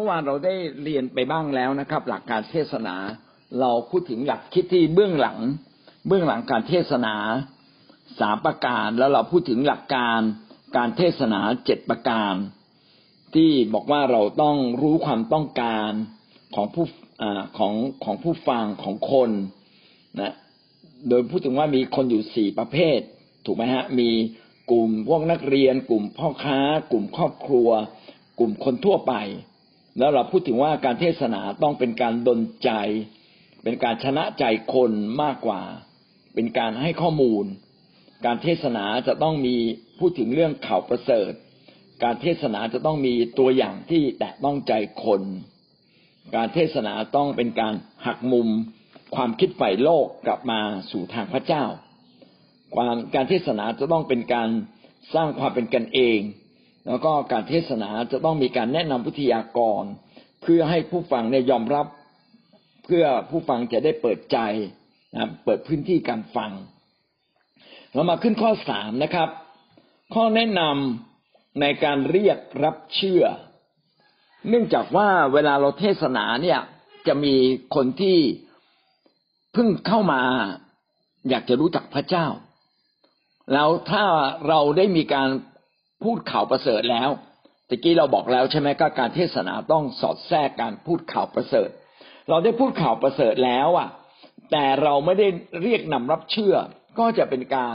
มื่อวานเราได้เรียนไปบ้างแล้วนะครับ หลักการเทศนา เราพูดถึงหลักคิดที่เบื้องหลัง เบื้องหลังการเทศนาสามประการ แล้วเราพูดถึงหลักการการเทศนาเจ็ดประการ ที่บอกว่าเราต้องรู้ความต้องการของผู้อของของผู้ฟังของคนนะโดยพูดถึงว่ามีคนอยู่สี่ประเภท ถูกไหมฮะ มีกลุ่มพวกนักเรียน กลุ่มพ่อค้า กลุ่มครอบครัว กลุ่มคนทั่วไป แล้วเราพูดถึงว่าการเทศนาต้องเป็นการดลใจ เป็นการชนะใจคนมากกว่า เป็นการให้ข้อมูล การเทศนาจะต้องมีพูดถึงเรื่องข่าวประเสริฐ การเทศนาจะต้องมีตัวอย่างที่แตะต้องใจคน การเทศนาต้องเป็นการหักมุม ความคิดฝ่ายโลกกลับมาสู่ทางพระเจ้า ความการเทศนาจะต้องเป็นการสร้างความเป็นกันเอง แล้วก็การเทศนาจะต้องมีการแนะนำวิทยากร เพื่อให้ผู้ฟังเนี่ยยอมรับ เพื่อผู้ฟังจะได้เปิดใจนะเปิดพื้นที่การฟัง เรามาขึ้นข้อสามนะครับ ข้อแนะนำในการเรียกรับเชื่อ เนื่องจากว่าเวลาเราเทศนาเนี่ยจะมีคนที่เพิ่งเข้ามาอยากจะรู้จักพระเจ้า แล้วถ้าเราได้มีการ พูดข่าวประเสริฐแล้วตะกี้เราบอกแล้วใช่ไหมก็การเทศนาต้องสอดแทรกการพูดข่าวประเสริฐ เราได้พูดข่าวประเสริฐแล้วอะ แต่เราไม่ได้เรียกนำรับเชื่อ ก็จะเป็นการ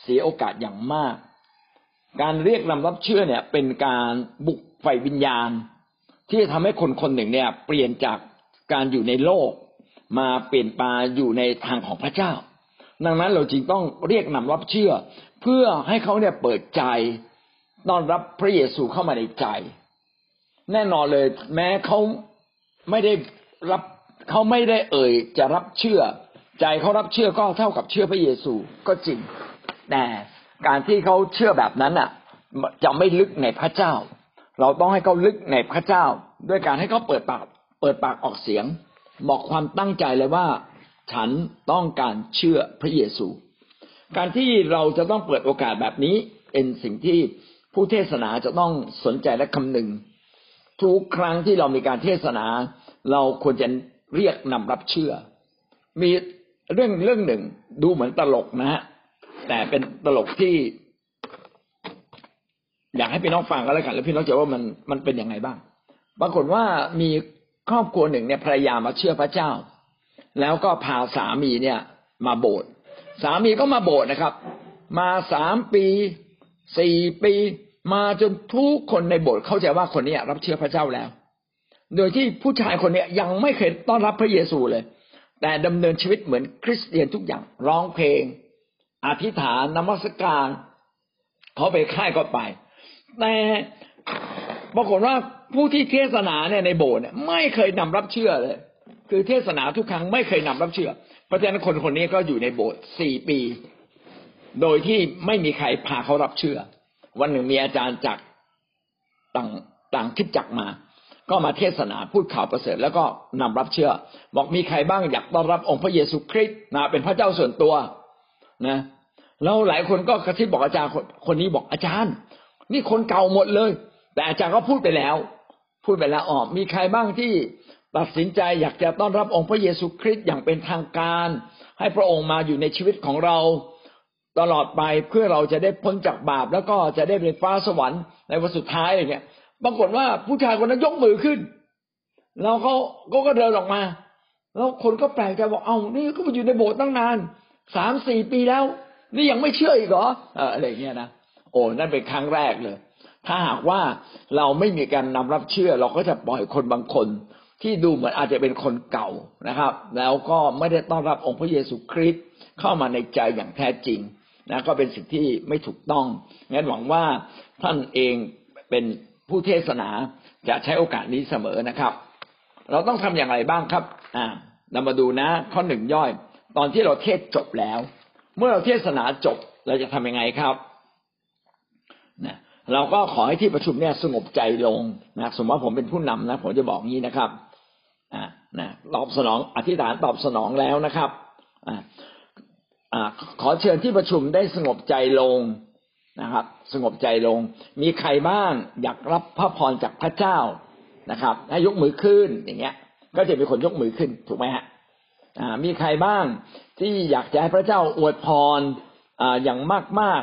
เสียโอกาสอย่างมาก การเรียกนำรับเชื่อเนี่ย เป็นการบุกไฟวิญญาณ ที่จะทำให้คนคนหนึ่งเนี่ย เปลี่ยนจากการอยู่ในโลก มาเปลี่ยนปาอยู่ในทางของพระเจ้า ดังนั้นเราจึงต้องเรียกนำรับเชื่อ เพื่อให้เขาเนี่ยเปิดใจ ต้อนรับพระเยซูเข้ามาในใจ แน่นอนเลย แม้เขาไม่ได้รับเขาไม่ได้เอ่ย จะรับเชื่อ ใจเขารับเชื่อก็เท่ากับเชื่อพระเยซูก็จริง แต่การที่เขาเชื่อแบบนั้นอะ จะไม่ลึกในพระเจ้า เราต้องให้เขาลึกในพระเจ้า ด้วยการให้เขาเปิดปากเปิดปากออกเสียง บอกความตั้งใจเลยว่า ฉันต้องการเชื่อพระเยซู การที่เราจะต้องเปิดโอกาสแบบนี้เป็นสิ่งที่ ผู้เทศนาจะต้องสนใจและคำนึง ทุกครั้งที่เรามีการเทศนา เราควรจะเรียกนำรับเชื่อ มีเรื่องเรื่องหนึ่งดูเหมือนตลกนะฮะแต่เป็นตลกที่ อยากให้พี่น้องฟังกันแล้วกัน แล้วพี่น้องจะว่ามันมันเป็นยังไงบ้างปรากฏว่ามีครอบครัวหนึ่งเนี่ยภรรยามาเชื่อพระเจ้า แล้วก็พาสามีเนี่ย มาโบสถ์สามีก็มาโบสถ์นะครับ มาสามปี สี่ปีมาจนทุกคนในโบสถ์เข้าใจว่าคนนี้รับเชื่อพระเจ้าแล้ว โดยที่ผู้ชายคนนี้ยังไม่เคยต้อนรับพระเยซูเลย แต่ดำเนินชีวิตเหมือนคริสเตียนทุกอย่างร้องเพลง อธิษฐานนมัสการเขาไปค่ายก็ไป แต่ปรากฏว่าผู้ที่เทศนาเนี่ยในโบสถ์เนี่ยไม่เคยนำรับเชื่อเลย คือเทศนาทุกครั้งไม่เคยนำรับเชื่อ เพราะฉะนั้นคนคนนี้ก็อยู่ในโบสถ์สี่ปี โดยที่ไม่มีใครพาเขารับเชื่อ วันหนึ่งมีอาจารย์จากต่างต่างทิศจักมา ก็มาเทศนาพูดข่าวประเสริฐแล้วก็นำรับเชื่อ บอกมีใครบ้างอยากต้อนรับองค์พระเยซูคริสต์นะเป็นพระเจ้าส่วนตัวนะแล้วหลายคนก็กระซิบบอกอาจารย์คนนี้บอกอาจารย์ นี่คนเก่าหมดเลย แต่อาจารย์ก็พูดไปแล้ว พูดไปแล้วอ๋อมีใครบ้างที่ตัดสินใจอยากจะต้อนรับองค์พระเยซูคริสต์อย่างเป็นทางการ ให้พระองค์มาอยู่ในชีวิตของเรา ตลอดไปเพื่อเราจะได้พ้นจากบาป แล้วก็จะได้เป็นฟ้าสวรรค์ในวันสุดท้ายอะไรเงี้ยปรากฏว่าผู้ชายคนนั้นยกมือขึ้น แล้วเขาก็ก็เดินออกมา แล้วคนก็แปลกใจบอกเอ้านี่ก็มาอยู่ในโบสถ์ตั้งนานสามสี่ปีแล้ว นี่ยังไม่เชื่ออีกเหรออะไรเงี้ยนะโอ้นั่นเป็นครั้งแรกเลย ถ้าหากว่าเราไม่มีการนำรับเชื่อ เราก็จะปล่อยคนบางคน ที่ดูเหมือนอาจจะเป็นคนเก่านะครับ แล้วก็ไม่ได้ต้อนรับองค์พระเยซูคริสต์เข้ามาในใจอย่างแท้จริง นะก็เป็นสิ่งที่ไม่ถูกต้องงั้นหวังว่าท่านเองเป็นผู้เทศนาจะใช้โอกาสนี้เสมอนะครับ เราต้องทำอย่างไรบ้างครับอ่าเรามาดูนะ ข้อหนึ่งย่อย ตอนที่เราเทศจบแล้ว เมื่อเราเทศนาจบเราจะทำยังไงครับนะเราก็ขอให้ที่ประชุมเนี่ยสงบใจลงนะสมมติว่าผมเป็นผู้นำนะ ผมจะบอกงี้นะครับอ่านะตอบสนองอธิษฐานตอบสนองแล้วนะครับอ่า ขอเชิญที่ประชุมได้สงบใจลงนะครับ สงบใจลง มีใครบ้างอยากรับพระพรจากพระเจ้านะครับให้ยกมือขึ้นอย่างเงี้ย ก็จะมีคนยกมือขึ้นถูกไหมฮะมีใครบ้างที่อยากจะให้พระเจ้าอวยพรอ่าอย่างมาก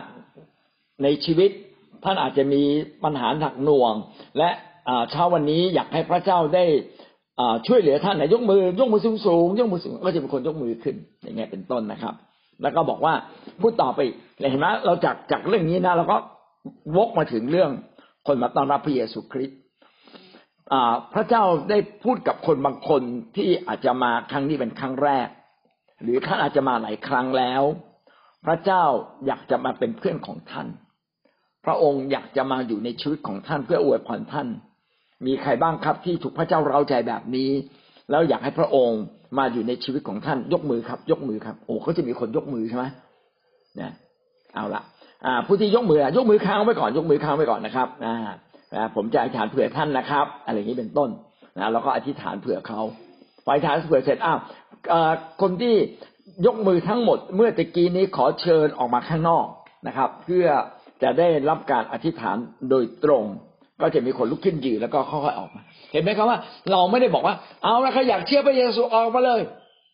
ๆในชีวิต ท่านอาจจะมีปัญหาหนักหน่วง และเช้าวันนี้อยากให้พระเจ้าได้ช่วยเหลือท่านไหนยกมือยกมือสูงสูงยกมือสูงก็จะเป็นคนยกมือขึ้นอย่างเงี้ยเป็นต้นนะครับ แล้วก็บอกว่าพูดต่อไปเห็นไหมเราจากจากเรื่องนี้นะเราก็วกมาถึงเรื่องคนมาต้อนรับพระเยซูคริสต์พระเจ้าได้พูดกับคนบางคนที่อาจจะมาครั้งนี้เป็นครั้งแรก หรือท่านอาจจะมาหลายครั้งแล้ว พระเจ้าอยากจะมาเป็นเพื่อนของท่าน พระองค์อยากจะมาอยู่ในชีวิตของท่านเพื่ออวยพรท่าน มีใครบ้างครับที่ถูกพระเจ้าเราใจแบบนี้ แล้วอยากให้พระองค์ มาอยู่ในชีวิตของท่าน ยกมือครับ ยกมือครับ โอ้เขาจะมีคนยกมือใช่ไหมเนี่ยเอาละอ่า ผู้ที่ยกมือยกมือค้างไว้ก่อนยกมือค้างไว้ก่อนนะครับอ่าผมจะอธิษฐานเผื่อท่านนะครับ อะไรอย่างนี้เป็นต้นนะแล้วก็อธิษฐานเผื่อเขาไฟฐานเผื่อเสร็จอ้าวคนที่ยกมือทั้งหมด เมื่อตะกี้นี้ขอเชิญออกมาข้างนอกนะครับ เพื่อจะได้รับการอธิษฐานโดยตรง ก็จะมีคนลุกขึ้นยืนแล้วก็ค่อยๆออกมา เห็นไหมครับว่า เราไม่ได้บอกว่า เอาละใครอยากเชื่อพระเยซูออกมาเลย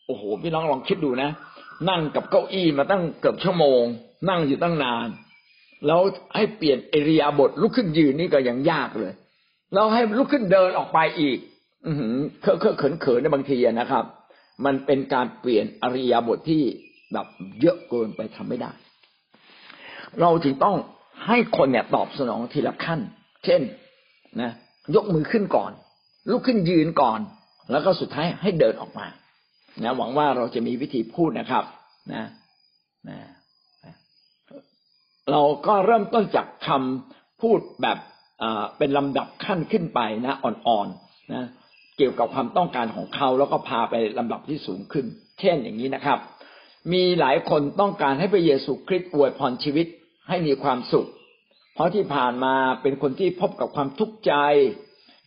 โอ้โหพี่น้องลองคิดดูนะ นั่งกับเก้าอี้มาตั้งเกือบชั่วโมง นั่งอยู่ตั้งนาน แล้วให้เปลี่ยนเอริยาบทลุกขึ้นยืนนี่ก็ยังยากเลยแล้วให้ลุกขึ้นเดินออกไปอีก อืเคอะเคอะเขินเขินในบางทีนะครับ มันเป็นการเปลี่ยนอริยาบทที่แบบเยอะเกินไปทำไม่ได้ เราจึงต้องให้คนเนี่ยตอบสนองทีละขั้น เช่นนะยกมือขึ้นก่อน ลุกขึ้นยืนก่อน แล้วก็สุดท้ายให้เดินออกมานะหวังว่าเราจะมีวิธีพูดนะครับนะนะเราก็เริ่มต้นจากคำพูดแบบเป็นลำดับขั้นขึ้นไปนะอ่อนๆนะเกี่ยวกับความต้องการของเขาแล้วก็พาไปลำดับที่สูงขึ้น เช่นอย่างนี้นะครับ มีหลายคนต้องการให้พระเยซูคริสต์อวยพรชีวิตให้มีความสุข เพราะที่ผ่านมาเป็นคนที่พบกับความทุกข์ใจ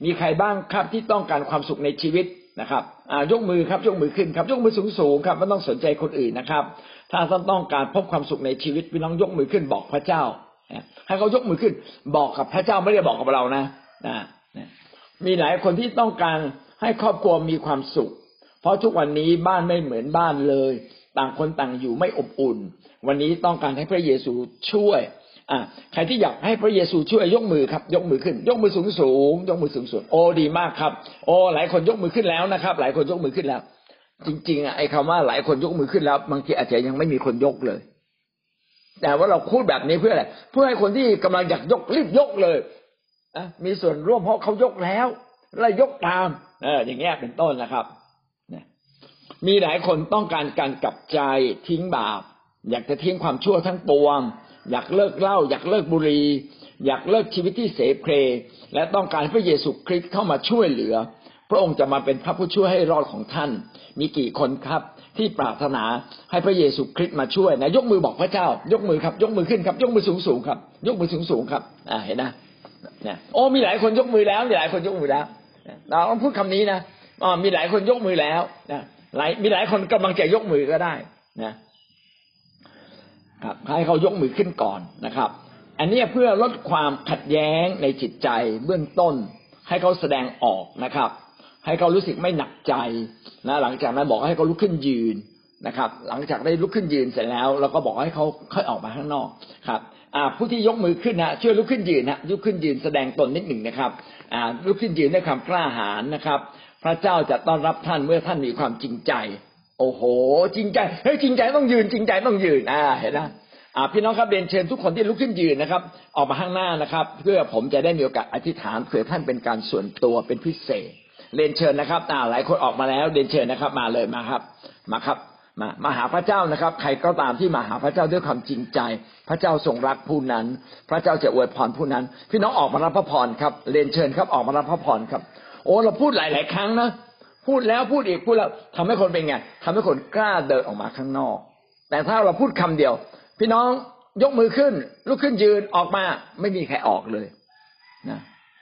มีใครบ้างครับที่ต้องการความสุขในชีวิตนะครับยกมือครับยกมือขึ้นครับ ยกมือสูงสูงครับไม่ต้องสนใจคนอื่นนะครับ ถ้าท่านต้องการพบความสุขในชีวิตพี่น้องยกมือขึ้นบอกพระเจ้าให้เขายกมือขึ้น บอกกับพระเจ้าไม่ได้บอกกับเรานะนะมีหลายคนที่ต้องการให้ครอบครัวมีความสุข เพราะทุกวันนี้บ้านไม่เหมือนบ้านเลย ต่างคนต่างอยู่ไม่อบอุ่น วันนี้ต้องการให้พระเยซูช่วย อ่าใครที่อยากให้พระเยซูช่วยยกมือครับ ยกมือขึ้น ยกมือสูงสูงยกมือสูงสูงโอ้ดีมากครับ โอ้หลายคนยกมือขึ้นแล้วนะครับ หลายคนยกมือขึ้นแล้ว จริง ๆอะไอ้คำว่าหลายคนยกมือขึ้นแล้ว บางทีอาจจะยังไม่มีคนยกเลย แต่ว่าเราพูดแบบนี้เพื่ออะไรเพื่อให้คนที่กำลังอยากยกรีบยกเลยอะมีส่วนร่วมเพราะเขายกแล้วแล้วยกตาม เออ อย่างเงี้ยเป็นต้นนะครับมีหลายคนต้องการการกลับใจทิ้งบาป อยากจะทิ้งความชั่วทั้งปวง อยากเลิกเหล้าอยากเลิกบุหรี่อยากเลิกชีวิตที่เสเพลและต้องการพระเยซูคริสต์เข้ามาช่วยเหลือ พระองค์จะมาเป็นพระผู้ช่วยให้รอดของท่าน มีกี่คนครับ ที่ปรารถนาให้พระเยซูคริสต์มาช่วยนะยกมือบอกพระเจ้า ยกมือครับ ยกมือขึ้นครับ ยกมือสูงสูงครับ ยกมือสูงสูงครับ อ่าเห็นนะเนี่ยโอ้มีหลายคนยกมือแล้วมีหลายคนยกมือแล้วเราต้องพูดคำนี้นะอ๋อมีหลายคนยกมือแล้วนะหลายมีหลายคนกำลังจะยกมือก็ได้นะ ครับให้เขายกมือขึ้นก่อนนะครับ อันนี้เพื่อลดความขัดแย้งในจิตใจเบื้องต้น ให้เขาแสดงออกนะครับ ให้เขารู้สึกไม่หนักใจนะหลังจากนั้นบอกให้เขาลุกขึ้นยืนนะครับ หลังจากได้ลุกขึ้นยืนเสร็จแล้ว เราก็บอกให้เขาค่อยออกมาข้างนอกครับอ่าผู้ที่ยกมือขึ้นนะช่วยลุกขึ้นยืนนะลุกขึ้นยืนแสดงตนนิดหนึ่งนะครับอ่าลุกขึ้นยืนด้วยความกล้าหาญนะครับ พระเจ้าจะต้อนรับท่านเมื่อท่านมีความจริงใจ โอ้โห จริงใจเฮ้ยจริงใจต้องยืน จริงใจต้องยืนอ่าเห็นนะอ่าพี่น้องครับเรียนเชิญทุกคนที่ลุกขึ้นยืนนะครับ ออกมาข้างหน้านะครับ เพื่อผมจะได้มีโอกาสอธิษฐานเผื่อท่านเป็นการส่วนตัวเป็นพิเศษ เรียนเชิญนะครับอ่าหลายคนออกมาแล้วเรียนเชิญนะครับ มาเลยมาครับ มาครับมามาหาพระเจ้านะครับ ใครก็ตามที่มาหาพระเจ้าด้วยความจริงใจ พระเจ้าทรงรักผู้นั้น พระเจ้าจะอวยพรผู้นั้น พี่น้องออกมารับพระพรครับเรียนเชิญครับออกมารับพระพรครับ โอ้เราพูดหลาย ๆ ครั้งนะ พูดแล้วพูดอีกพูดแล้วทำให้คนเป็นไงทำให้คนกล้าเดินออกมาข้างนอก แต่ถ้าเราพูดคำเดียว พี่น้องยกมือขึ้น ลุกขึ้นยืนออกมา ไม่มีใครออกเลยนะ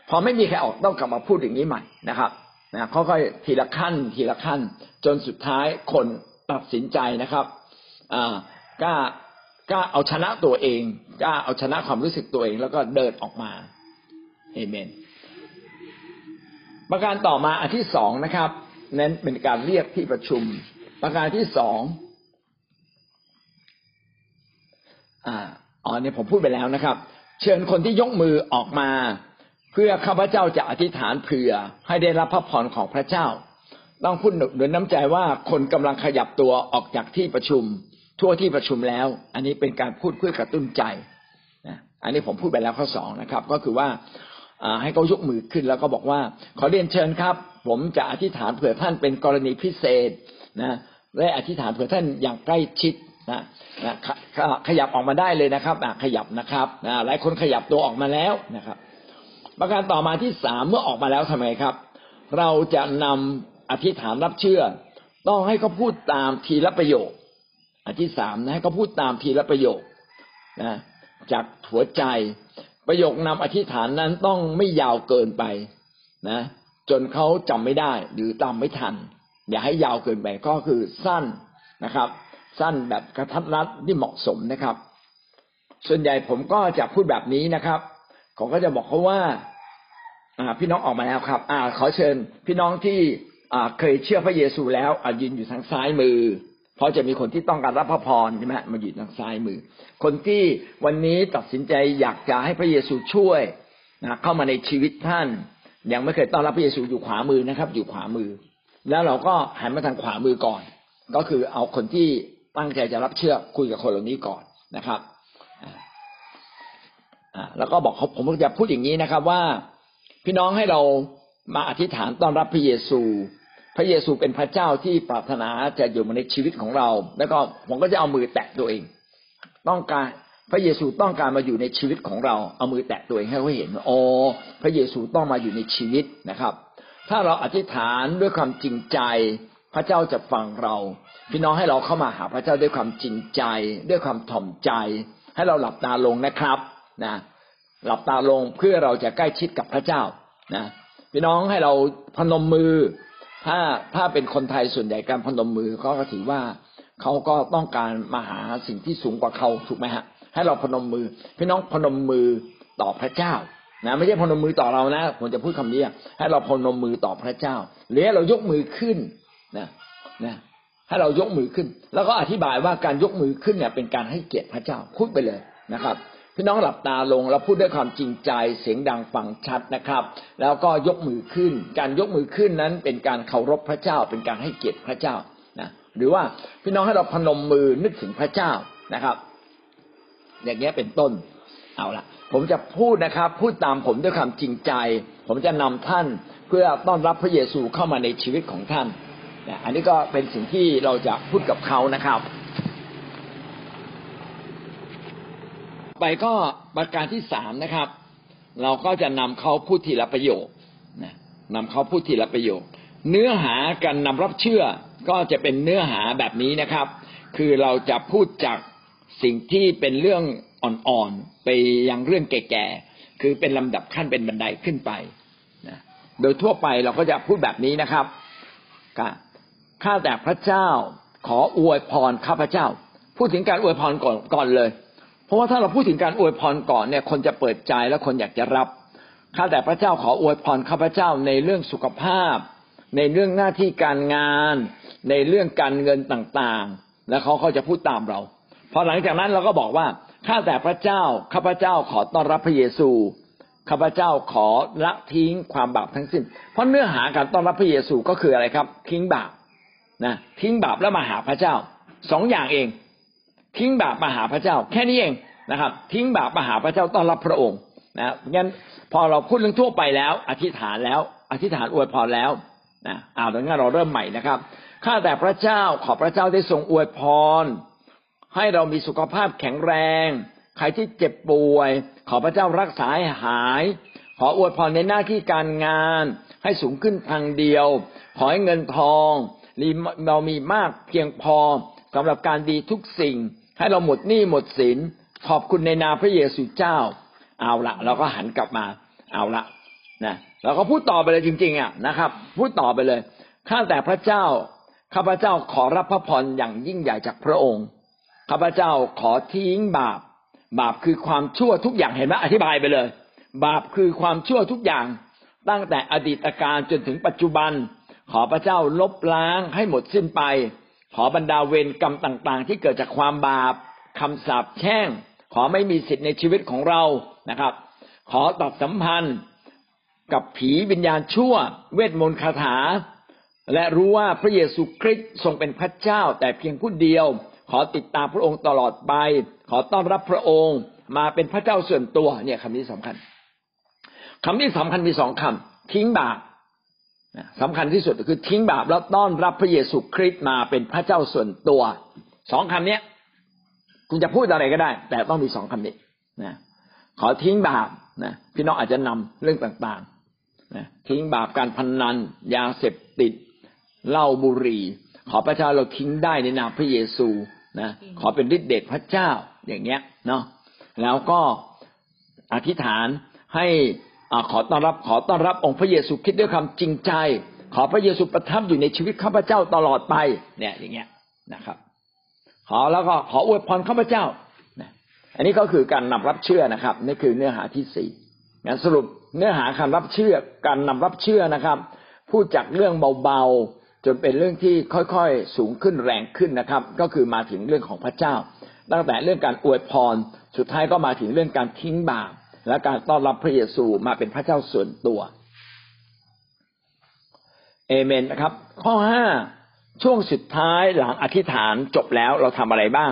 พอไม่มีใครออกต้องกลับมาพูดอย่างนี้ใหม่นะครับนะค่อยๆทีละขั้น ทีละขั้น จนสุดท้ายคนตัดสินใจนะครับอ่ากล้ากล้าเอาชนะตัวเองกล้าเอาชนะความรู้สึกตัวเอง แล้วก็เดินออกมาเอเมน ประการต่อมาอันที่สองนะครับ นั้นเป็นการเรียกที่ประชุม ประการที่สองอ่าอ๋อเนี่ยผมพูดไปแล้วนะครับ เชิญคนที่ยกมือออกมา เพื่อข้าพเจ้าจะอธิษฐานเผื่อ ให้ได้รับพระพรของพระเจ้า ต้องพูดด้วยน้ำใจว่าคนกำลังขยับตัวออกจากที่ประชุม ทั่วที่ประชุมแล้ว อันนี้เป็นการพูดเพื่อกระตุ้นใจนะอันนี้ผมพูดไปแล้วข้อสองนะครับ ก็คือว่าให้เขายกมือขึ้นแล้วก็บอกว่า ขอเรียนเชิญครับ ผมจะอธิษฐานเผื่อท่านเป็นกรณีพิเศษนะและอธิษฐานเผื่อท่านอย่างใกล้ชิดนะนะขยับออกมาได้เลยนะครับขยับนะครับหลายคนขยับตัวออกมาแล้วนะครับ ประการต่อมาที่สามเมื่อออกมาแล้วทำไมครับ เราจะนำอธิษฐานรับเชื่อ ต้องให้เขาพูดตามทีละประโยคอันที่สามนะให้เขาพูดตามทีละประโยคนะจากหัวใจประโยคนำอธิษฐานนั้นต้องไม่ยาวเกินไปนะ จนเขาจำไม่ได้หรือจำไม่ทัน อย่าให้ยาวเกินไปก็คือสั้นนะครับ สั้นแบบกระทัดรัดที่เหมาะสมนะครับ ส่วนใหญ่ผมก็จะพูดแบบนี้นะครับผมก็จะบอกเขาว่าอ่าพี่น้องออกมาแล้วครับ อ่า ขอเชิญ พี่น้องที่อ่าเคยเชื่อพระเยซูแล้วอ่ายืนอยู่ทางซ้ายมือ เพราะจะมีคนที่ต้องการรับพระพรใช่ไหมมาอยู่ทางซ้ายมือ คนที่วันนี้ตัดสินใจอยากจะให้พระเยซูช่วยนะเข้ามาในชีวิตท่าน ยังไม่เคยต้อนรับพระเยซูอยู่ขวามือนะครับ อยู่ขวามือ แล้วเราก็หันมาทางขวามือก่อน ก็คือเอาคนที่ตั้งใจจะรับเชื่อคุยกับคนเหล่านี้ก่อนนะครับแล้วก็บอกเขาผมจะพูดอย่างนี้นะครับ ว่าพี่น้องให้เรามาอธิษฐานต้อนรับพระเยซู พระเยซูเป็นพระเจ้าที่ปรารถนาจะอยู่ในชีวิตของเรา แล้วก็ผมก็จะเอามือแตะตัวเอง ต้องการ พระเยซูต้องการมาอยู่ในชีวิตของเราเอามือแตะตัวเองให้เขาเห็นโอ้พระเยซูต้องมาอยู่ในชีวิตนะครับ ถ้าเราอธิษฐานด้วยความจริงใจพระเจ้าจะฟังเรา พี่น้องให้เราเข้ามาหาพระเจ้าด้วยความจริงใจ ด้วยความถ่อมใจ ให้เราหลับตาลงนะครับนะหลับตาลงเพื่อเราจะใกล้ชิดกับพระเจ้านะพี่น้องให้เราพนมมือ ถ้าถ้าเป็นคนไทยส่วนใหญ่การพนมมือก็ถือว่าเขาก็ต้องการมาหาสิ่งที่สูงกว่าเขาถูกไหมฮะ ให้เราพนมมือ พี่น้องพนมมือต่อพระเจ้านะไม่ใช่พนมมือต่อเรานะผมจะพูดคำนี้ให้เราพนมมือต่อพระเจ้า หรือให้เรายกมือขึ้นนะนะให้เรายกมือขึ้น แล้วก็อธิบายว่าการยกมือขึ้นเนี่ยเป็นการให้เกียรติพระเจ้าพูดไปเลยนะครับ พี่น้องหลับตาลงแล้วพูดด้วยความจริงใจเสียงดังฟังชัดนะครับ แล้วก็ยกมือขึ้น การยกมือขึ้นนั้นเป็นการเคารพพระเจ้า เป็นการให้เกียรติพระเจ้านะหรือว่าพี่น้องให้เราพนมมือนึกถึงพระเจ้านะครับ อย่างเงี้ยเป็นต้นเอาละผมจะพูดนะครับ พูดตามผมด้วยความจริงใจ ผมจะนำท่านเพื่อต้อนรับพระเยซูเข้ามาในชีวิตของท่านอันนี้ก็เป็นสิ่งที่เราจะพูดกับเขานะครับ ไปก็ประการที่สามนะครับ เราก็จะนำเขาพูดทีละประโยคนะนำเขาพูดทีละประโยค เนื้อหาการนำรับเชื่อก็จะเป็นเนื้อหาแบบนี้นะครับ คือเราจะพูดจาก สิ่งที่เป็นเรื่องอ่อนๆไปยังเรื่องแก่ๆคือเป็นลำดับขั้นเป็นบันไดขึ้นไปนะโดยทั่วไปเราก็จะพูดแบบนี้นะครับข้าแต่พระเจ้าขออวยพรข้าพเจ้า พูดถึงการอวยพรก่อนก่อนเลย เพราะว่าถ้าเราพูดถึงการอวยพรก่อนเนี่ย คนจะเปิดใจและคนอยากจะรับข้าแต่พระเจ้าขออวยพรข้าพเจ้าในเรื่องสุขภาพ ในเรื่องหน้าที่การงาน ในเรื่องการเงินต่างๆ แล้วเขาเขาจะพูดตามเรา พอหลังจากนั้นเราก็บอกว่าข้าแต่พระเจ้าข้าพเจ้าขอต้อนรับพระเยซูข้าพเจ้าขอละทิ้งความบาปทั้งสิ้น เพราะเนื้อหาการต้อนรับพระเยซูก็คืออะไรครับ ทิ้งบาปนะทิ้งบาปแล้วมาหาพระเจ้าสองอย่างเอง ทิ้งบาปมาหาพระเจ้า แค่นี้เองนะครับ ทิ้งบาปมาหาพระเจ้าต้อนรับพระองค์นะงั้นพอเราพูดเรื่องทั่วไปแล้ว อธิษฐานแล้ว อธิษฐานอวยพรแล้วนะอ้าดังนั้นเราเริ่มใหม่นะครับข้าแต่พระเจ้าขอพระเจ้าได้ทรงอวยพร ให้เรามีสุขภาพแข็งแรง ใครที่เจ็บป่วย ขอพระเจ้ารักษาให้หาย ขออวยพรในหน้าที่การงาน ให้สูงขึ้นทางเดียว ขอให้เงินทองเรามีมากเพียงพอสำหรับการดีทุกสิ่ง ให้เราหมดหนี้หมดสิน ขอบคุณในนามพระเยซูเจ้า เอาละเราก็หันกลับมา เอาละนะเราก็พูดต่อไปเลยจริง ๆอะนะครับ พูดต่อไปเลยข้าแต่พระเจ้าข้าพระเจ้าขอรับพระพรอย่างยิ่งใหญ่จากพระองค์ ข้าพเจ้าขอทิ้งบาป บาปคือความชั่วทุกอย่างเห็นไหมอธิบายไปเลย บาปคือความชั่วทุกอย่าง ตั้งแต่อดีตการจนถึงปัจจุบัน ขอพระเจ้าลบล้างให้หมดสิ้นไป ขอบรรดาเวรกรรมต่าง ๆ ที่เกิดจากความบาปคำสาปแช่ง ขอไม่มีสิทธิ์ในชีวิตของเรานะครับ ขอตัดสัมพันธ์กับผีวิญญาณชั่ว เวทมนต์คาถา และรู้ว่าพระเยซูคริสต์ทรงเป็นพระเจ้าแต่เพียงผู้เดียว ขอติดตามพระองค์ตลอดไป ขอต้อนรับพระองค์มาเป็นพระเจ้าส่วนตัวเนี่ยคำนี้สำคัญคำนี้สำคัญมีสองคำทิ้งบาปสำคัญที่สุดคือทิ้งบาปแล้วต้อนรับพระเยซูคริสต์มาเป็นพระเจ้าส่วนตัวสองคำนี้คุณจะพูดอะไรก็ได้ แต่ต้องมีสองคำนี้นะขอทิ้งบาปนะพี่น้องอาจจะนำเรื่องต่างๆนะทิ้งบาปการพนนัน ยาเสพติดเหล้าบุหรี่ ขอพระเจ้าเราทิ้งได้ในนามพระเยซู นะขอเป็นฤทธิเดชพระเจ้าอย่างเงี้ยเนาะแล้วก็อธิษฐานให้ขอต้อนรับขอต้อนรับองค์พระเยซูคริสต์ด้วยคำจริงใจ ขอพระเยซูประทับอยู่ในชีวิตข้าพเจ้าตลอดไปเนี่ยอย่างเงี้ยนะครับ ขอแล้วก็ขออวยพรข้าพเจ้าอันนี้ก็คือการนำรับเชื่อนะครับนี่คือเนื้อหาที่สี่งั้นสรุปเนื้อหาการรับเชื่อการนำรับเชื่อนะครับ พูดจากเรื่องเบาๆ จนเป็นเรื่องที่ค่อยๆสูงขึ้นแรงขึ้นนะครับ ก็คือมาถึงเรื่องของพระเจ้า ตั้งแต่เรื่องการอวยพรสุดท้ายก็มาถึงเรื่องการทิ้งบาปและการต้อนรับพระเยซูมาเป็นพระเจ้าส่วนตัวเอเมนนะครับ ข้อห้าช่วงสุดท้ายหลังอธิษฐานจบแล้วเราทำอะไรบ้าง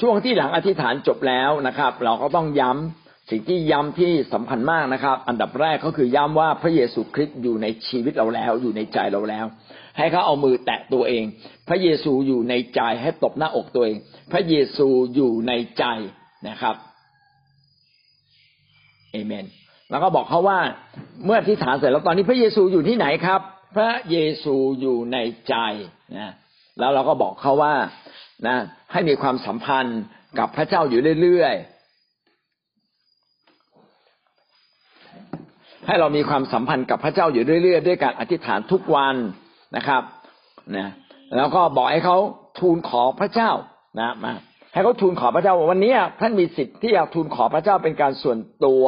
ช่วงที่หลังอธิษฐานจบแล้วนะครับ เราก็ต้องย้ำสิ่งที่ย้ำที่สำคัญมากนะครับ อันดับแรกก็คือย้ำว่าพระเยซูคริสต์อยู่ในชีวิตเราแล้ว อยู่ในใจเราแล้ว ให้เขาเอามือแตะตัวเอง พระเยซูอยู่ในใจให้ตบหน้าอกตัวเอง พระเยซูอยู่ในใจนะครับเอเมน แล้วก็บอกเขาว่าเมื่ออธิษฐานเสร็จแล้วตอนนี้พระเยซูอยู่ที่ไหนครับ พระเยซูอยู่ในใจนะแล้วเราก็บอกเขาว่านะ ให้มีความสัมพันธ์กับพระเจ้าอยู่เรื่อยๆให้เรามีความสัมพันธ์กับพระเจ้าอยู่เรื่อยๆ ด้วยการอธิษฐานทุกวัน นะครับนะแล้วก็บอกให้เขาทูลขอพระเจ้านะมาให้เขาทูลขอพระเจ้าวันนี้ท่านมีสิทธิ์ที่จะทูลขอพระเจ้าเป็นการส่วนตัว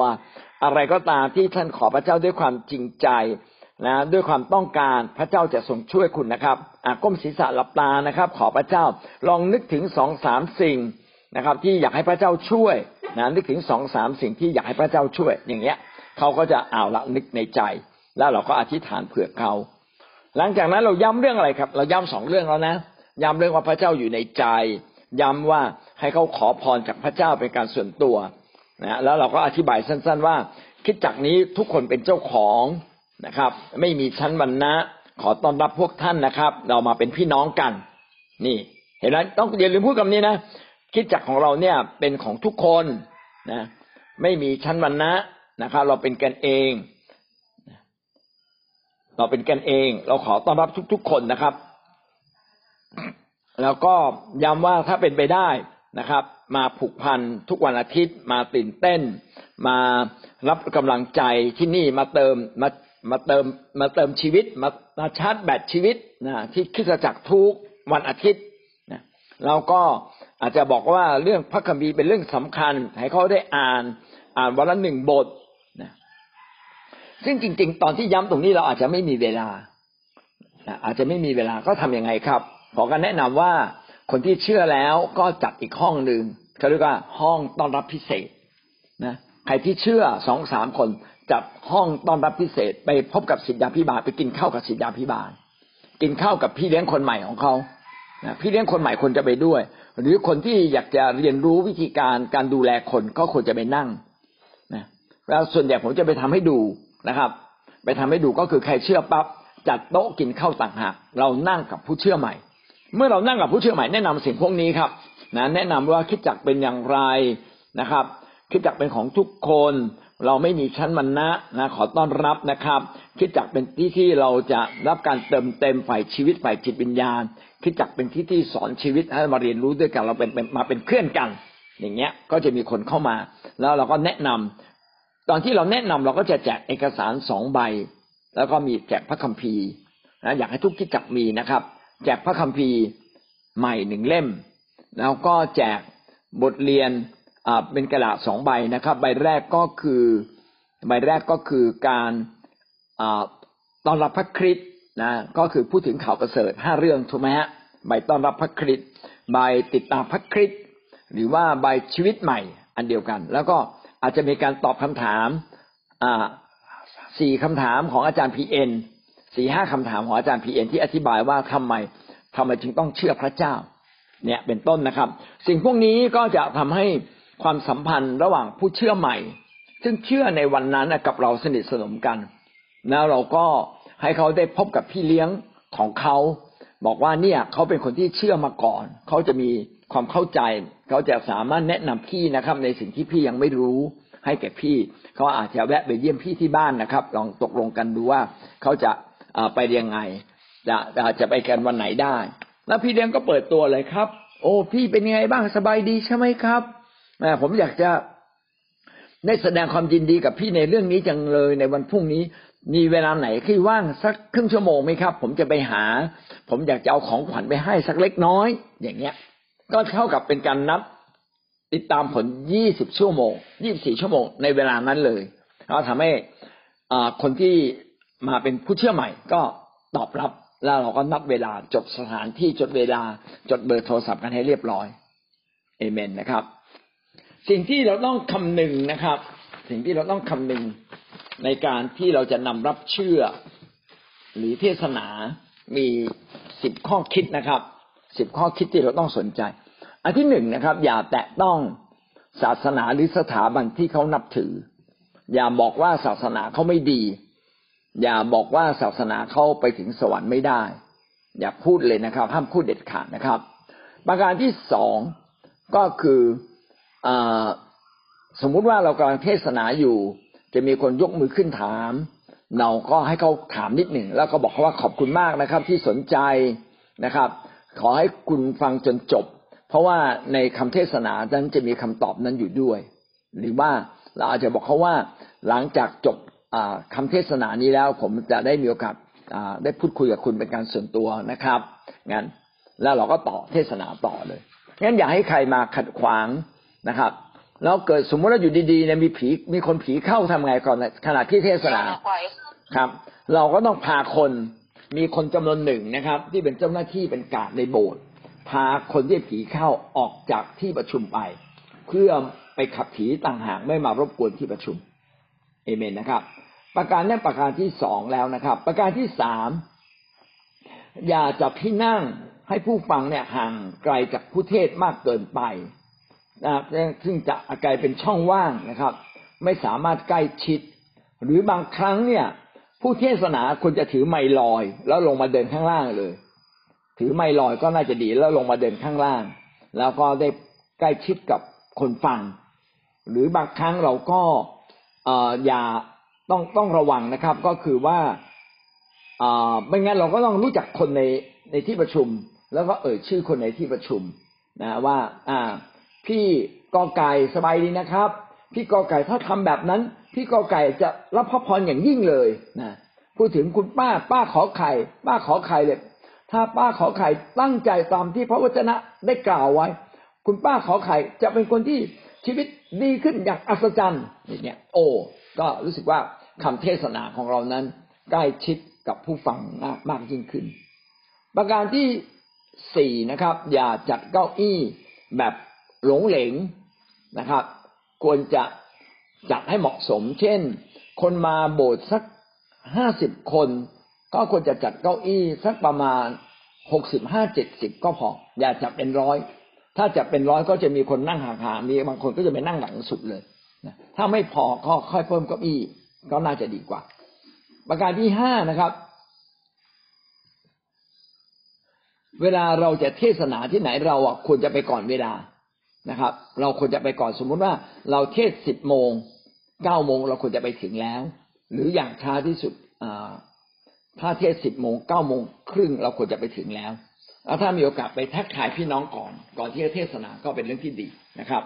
อะไรก็ตามที่ท่านขอพระเจ้าด้วยความจริงใจนะด้วยความต้องการพระเจ้าจะทรงช่วยคุณนะครับอาก้มศีรษะหลับตานะครับ ขอพระเจ้าลองนึกถึงสองสามสิ่งนะครับ ที่อยากให้พระเจ้าช่วยนะนึกถึงสองสามสิ่งที่อยากให้พระเจ้าช่วยอย่างเงี้ยเขาก็จะอ่าวละนึกในใจ แล้วเราก็อธิษฐานเผื่อเขา หลังจากนั้นเราย้ำเรื่องอะไรครับ เราย้ำสองเรื่องแล้วนะ ย้ำเรื่องว่าพระเจ้าอยู่ในใจ ย้ำว่าให้เขาขอพรจากพระเจ้าเป็นการส่วนตัวนะแล้วเราก็อธิบายสั้น ๆ ว่า คิดจากนี้ทุกคนเป็นเจ้าของนะครับ ไม่มีชั้นวรรณะขอต้อนรับพวกท่านนะครับ เรามาเป็นพี่น้องกัน นี่ เห็นไหมต้องอย่าลืมพูดคำนี้นะคิดจักของเราเนี่ยเป็นของทุกคนนะ ไม่มีชั้นวรรณะนะครับ เราเป็นกันเอง เราเป็นกันเอง เราขอต้อนรับทุก ๆ คนนะครับ แล้วก็ย้ำว่าถ้าเป็นไปได้นะครับ มาผูกพันทุกวันอาทิตย์ มาตื่นเต้น มารับกำลังใจที่นี่มาเติมมามาเติมมาเติมชีวิต มามาชาร์จแบตชีวิตนะที่คิดจักทุกวันอาทิตย์นะเราก็อาจจะบอกว่าเรื่องพระคัมภีร์เป็นเรื่องสำคัญ ให้เขาได้อ่าน อ่านวันละหนึ่งบท ซึ่งจริง ๆ ตอนที่ย้ำตรงนี้เราอาจจะไม่มีเวลาอาจจะไม่มีเวลาก็ทํำยังไงครับขอการแนะนำว่าคนที่เชื่อแล้วก็จัดอีกห้องหนึ่งเขาเรียกว่าห้องต้อนรับพิเศษนะใครที่เชื่อสองสามคนจัดห้องต้อนรับพิเศษ ไปพบกับศิษยาพิบาลไปกินข้าวกับศิษยาพิบาล กินข้าวกับพี่เลี้ยงคนใหม่ของเขาพี่เลี้ยงคนใหม่คนจะไปด้วย หรือคนที่อยากจะเรียนรู้วิธีการการดูแลคนก็ควรจะไปนั่งนะแล้วส่วนใหญ่ผมจะไปทำให้ดู นะครับ ไปทำให้ดูก็คือใครเชื่อปั๊บจัดโต๊ะกินข้าวต่างหากเรานั่งกับผู้เชื่อใหม่ เมื่อเรานั่งกับผู้เชื่อใหม่แนะนำสิ่งพวกนี้ครับนะแนะนำว่าคิดจักเป็นอย่างไรนะครับคิดจักเป็นของทุกคน เราไม่มีชั้นมันนะนะขอต้อนรับนะครับ คิดจักเป็นที่ที่เราจะรับการเติมเต็มฝ่ายชีวิตฝ่ายจิตวิญญาณ คิดจักเป็นที่ที่สอนชีวิตให้มาเรียนรู้ด้วยกันเราเป็นมาเป็นเพื่อนกัน อย่างเงี้ยก็จะมีคนเข้ามา แล้วเราก็แนะนำ ตอนที่เราแนะนำเราก็จะแจกเอกสารสองใบ แล้วก็มีแจกพระคัมภีร์นะอยากให้ทุกคิดจักมีนะครับ แจกพระคัมภีร์ใหม่หนึ่งเล่ม แล้วก็แจกบทเรียนเป็นกระดาษสองใบนะครับ ใบแรกก็คือใบแรกก็คือการต้อนรับพระคริสต์นะก็คือพูดถึงข่าวประเสริฐห้าเรื่องถูกไหมฮะใบต้อนรับพระคริสต์ใบติดตามพระคริสต์หรือว่าใบชีวิตใหม่อันเดียวกัน แล้วก็ อาจจะมีการตอบคำถามสี่คำถามของอาจารย์พีเอ็นสี่ห้าคำถามของอาจารย์พีเอ็นที่อธิบายว่าทำไมทำไมจึงต้องเชื่อพระเจ้า เนี่ยเป็นต้นนะครับ สิ่งพวกนี้ก็จะทำให้ความสัมพันธ์ระหว่างผู้เชื่อใหม่ ซึ่งเชื่อในวันนั้นกับเราสนิทสนมกัน แล้วเราก็ให้เขาได้พบกับพี่เลี้ยงของเขา บอกว่าเนี่ยเขาเป็นคนที่เชื่อมาก่อน เขาจะมี ความเข้าใจ เขาจะสามารถแนะนำพี่นะครับ ในสิ่งที่พี่ยังไม่รู้ให้แก่พี่ เขาอาจจะแวะไปเยี่ยมพี่ที่บ้านนะครับ ลองตกลงกันดูว่าเขาจะไปยังไงจะจะไปกันวันไหนได้ แล้วพี่เลี้ยงก็เปิดตัวเลยครับ โอ้พี่เป็นยังไงบ้างสบายดีใช่ไหมครับผมอยากจะได้แสดงความยินดีกับพี่ในเรื่องนี้จังเลยในวันพรุ่งนี้ มีเวลาไหนที่ว่างสักครึ่งชั่วโมงไหมครับ ผมจะไปหา ผมอยากจะเอาของขวัญไปให้สักเล็กน้อย อย่างเงี้ย ก็เท่ากับเป็นการนับติดตามผลยี่สิบชั่วโมงยี่สี่ชั่วโมงในเวลานั้นเลยเราทำให้คนที่มาเป็นผู้เชื่อใหม่ก็ตอบรับแล้วเราก็นับเวลาจดสถานที่จดเวลาจดเบอร์โทรศัพท์กันให้เรียบร้อยเอเมนนะครับ สิ่งที่เราต้องคำนึงนะครับ สิ่งที่เราต้องคำนึงในการที่เราจะนำรับเชื่อ หรือเทศนามีสิบข้อคิดนะครับสิบข้อคิดที่เราต้องสนใจ อันที่หนึ่งนะครับ อย่าแตะต้องศาสนาหรือสถาบันที่เขานับถือ อย่าบอกว่าศาสนาเขาไม่ดี อย่าบอกว่าศาสนาเขาไปถึงสวรรค์ไม่ได้ อย่าพูดเลยนะครับ ห้ามพูดเด็ดขาดนะครับ ประการที่สองก็คืออสมมุติว่าเรากำลังเทศนาอยู่ จะมีคนยกมือขึ้นถาม เราก็ให้เขาถามนิดหนึ่งแล้วก็บอกเขาว่าขอบคุณมากนะครับ ที่สนใจนะครับ ขอให้คุณฟังจนจบ เพราะว่าในคำเทศนานั้นจะมีคำตอบนั้นอยู่ด้วย หรือว่าเราอาจจะบอกเขาว่าหลังจากจบคำเทศนานี้แล้ว ผมจะได้มีโอกาสได้พูดคุยกับคุณเป็นการส่วนตัวนะครับงั้นแล้วเราก็ต่อเทศนาต่อเลยงั้นอย่าให้ใครมาขัดขวางนะครับแล้วเกิดสมมติว่าอยู่ดีๆเนี่ยมีผีมีคนผีเข้าทำไงก่อนขณะที่เทศนาครับ เราก็ต้องพาคนมีคนจำนวนหนึ่งนะครับ ที่เป็นเจ้าหน้าที่เป็นกาดในโบสถ์ พาคนที่ผีเข้าออกจากที่ประชุมไป เพื่อไปขับผีต่างหากไม่มารบกวนที่ประชุมเอเมนนะครับ ประการนี้ประการที่สองแล้วนะครับ ประการที่สามอย่าจับที่นั่งให้ผู้ฟังเนี่ยห่างไกลจากผู้เทศมากเกินไปนะซึ่งจะกลายเป็นช่องว่างนะครับ ไม่สามารถใกล้ชิด หรือบางครั้งเนี่ย ผู้เทศนาควรจะถือไมลอย แล้วลงมาเดินข้างล่างเลย ถือไม่ลอยก็น่าจะดีแล้วลงมาเดินข้างล่าง แล้วก็ได้ใกล้ชิดกับคนฟัง หรือบางครั้งเราก็เออย่าต้องต้องระวังนะครับ ก็คือว่าอ่าไม่งั้นเราก็ต้องรู้จักคนในในที่ประชุม แล้วก็เอ่ยชื่อคนในที่ประชุมนะว่า อ่า พี่กอไก่สบายดีนะครับ พี่กอไก่ถ้าทำแบบนั้น พี่กอไก่จะรับพระพรอย่างยิ่งเลยนะพูดถึงคุณป้า ป้าขอไข่ ป้าขอไข่เลย ถ้าป้าขอไข่ตั้งใจตามที่พระวจนะได้กล่าวไว้ คุณป้าขอไข่จะเป็นคนที่ชีวิตดีขึ้นอย่างอัศจรรย์อย่างเงี้ย โอ้ ก็รู้สึกว่าคำเทศนาของเรานั้นใกล้ชิดกับผู้ฟังมากมากยิ่งขึ้น ประการที่สี่นะครับ อย่าจัดเก้าอี้แบบหลงเหลงนะครับ ควรจะจัดให้เหมาะสม เช่น คนมาโบสถ์สักห้าสิบคน ก็ควรจะจัดเก้าอี้สักประมาณหกสิบห้าเจ็ดสิบก็พอ อย่าจัดเป็นร้อย ถ้าจัดเป็นร้อยก็จะมีคนนั่งห่างๆมีบางคนก็จะไปนั่งหลังสุดเลยนะถ้าไม่พอก็ค่อยเพิ่มเก้าอี้ก็น่าจะดีกว่า ประการที่ห้านะครับ เวลาเราจะเทศนาที่ไหนเราอะควรจะไปก่อนเวลานะครับ เราควรจะไปก่อนสมมุติว่าเราเทศสิบโมงเก้าโมงเราควรจะไปถึงแล้ว หรืออย่างช้าที่สุด ถ้าเทศสิบโมงเก้าโมงครึ่งเราควรจะไปถึงแล้วแล้วถ้ามีโอกาสไปทักทายพี่น้องก่อน ก่อนที่จะเทศนาก็เป็นเรื่องที่ดีนะครับ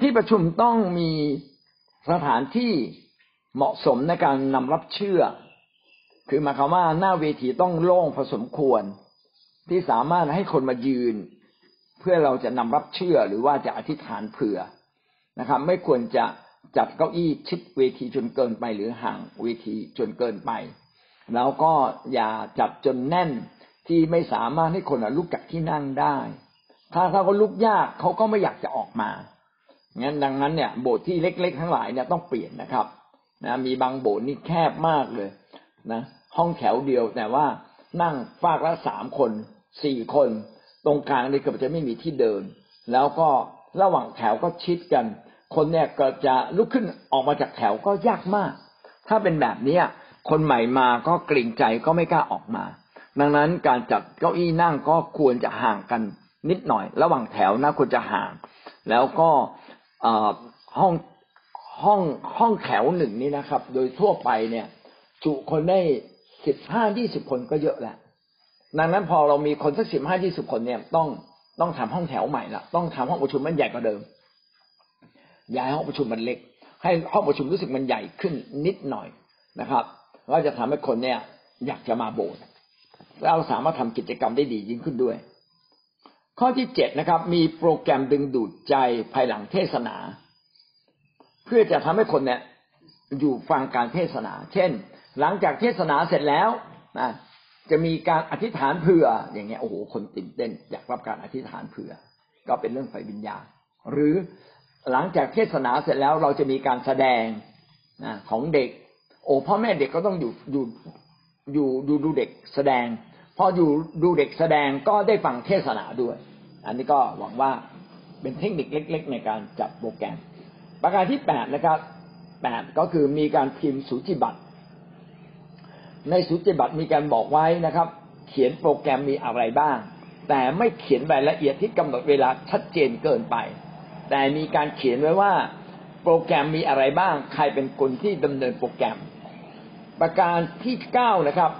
ที่ประชุมต้องมีสถานที่เหมาะสมในการนำรับเชื่อ คือหมายความว่าหน้าเวทีต้องโล่งพอสมควร ที่สามารถให้คนมายืน เพื่อเราจะนำรับเชื่อหรือว่าจะอธิษฐานเผื่อ นะครับ ไม่ควรจะจัดเก้าอี้ชิดเวทีจนเกินไป หรือห่างเวทีจนเกินไป แล้วก็อย่าจัดจนแน่นที่ไม่สามารถให้คนลุกจากที่นั่งได้ถ้าเขาลุกยากเขาก็ไม่อยากจะออกมางั้นดังนั้นเนี่ยโบสถ์ที่เล็กๆ ทั้งหลายเนี่ยต้องเปลี่ยนนะครับนะมีบางโบสถ์นี่แคบมากเลยนะห้องแถวเดียวแต่ว่านั่งฟากละสามคนสี่คน ตรงกลางนี่เกือบจะไม่มีที่เดิน แล้วก็ระหว่างแถวก็ชิดกัน คนเนี่ยก็จะลุกขึ้นออกมาจากแถวก็ยากมาก ถ้าเป็นแบบนี้คนใหม่มาก็เกรงใจก็ไม่กล้าออกมา ดังนั้นการจัดเก้าอี้นั่งก็ควรจะห่างกันนิดหน่อย ระหว่างแถวนะควรจะห่าง แล้วก็ห้องห้องห้องแถวหนึ่งนี่นะครับ โดยทั่วไปเนี่ยจุคนได้สิบห้ายี่สิบคนก็เยอะแหละดังนั้นพอเรามีคนสักสิบห้ายี่สิบคนเนี่ยต้องต้องทำห้องแถวใหม่ละต้องทำห้องประชุมมันใหญ่กว่าเดิม ย้ายห้องประชุมมันเล็ก ให้ห้องประชุมรู้สึกมันใหญ่ขึ้นนิดหน่อยนะครับก็จะทำให้คนเนี่ย อยากจะมาโบสถ์แล้วเราสามารถทำกิจกรรมได้ดียิ่งขึ้นด้วย ข้อที่เจ็ดนะครับ มีโปรแกรมดึงดูดใจภายหลังเทศนา เพื่อจะทำให้คนเนี่ยอยู่ฟังการเทศนา เช่น หลังจากเทศนาเสร็จแล้วนะจะมีการอธิษฐานเผื่อ อย่างเงี้ยโอ้โหคนตื่นเต้น อยากรับการอธิษฐานเผื่อ ก็เป็นเรื่องไฟวิญญาณหรือ หลังจากเทศนาเสร็จแล้วเราจะมีการแสดงนะของเด็ก โอ้พ่อแม่เด็กก็ต้องอยู่อยู่อยู่ดูดูเด็กแสดงพออยู่ดูเด็กแสดงก็ได้ฟังเทศนาด้วย อันนี้ก็หวังว่าเป็นเทคนิคเล็ก ๆ ในการจัดโปรแกรม ประการที่แปดนะครับแปดก็คือมีการพิมพ์สูจิบัตรในสูติบัตรมีการบอกไว้นะครับ เขียนโปรแกรมมีอะไรบ้าง แต่ไม่เขียนรายละเอียดที่กำหนดเวลาชัดเจนเกินไป แต่มีการเขียนไว้ว่าโปรแกรมมีอะไรบ้าง ใครเป็นคนที่ดำเนินโปรแกรม ประการที่เก้านะครับ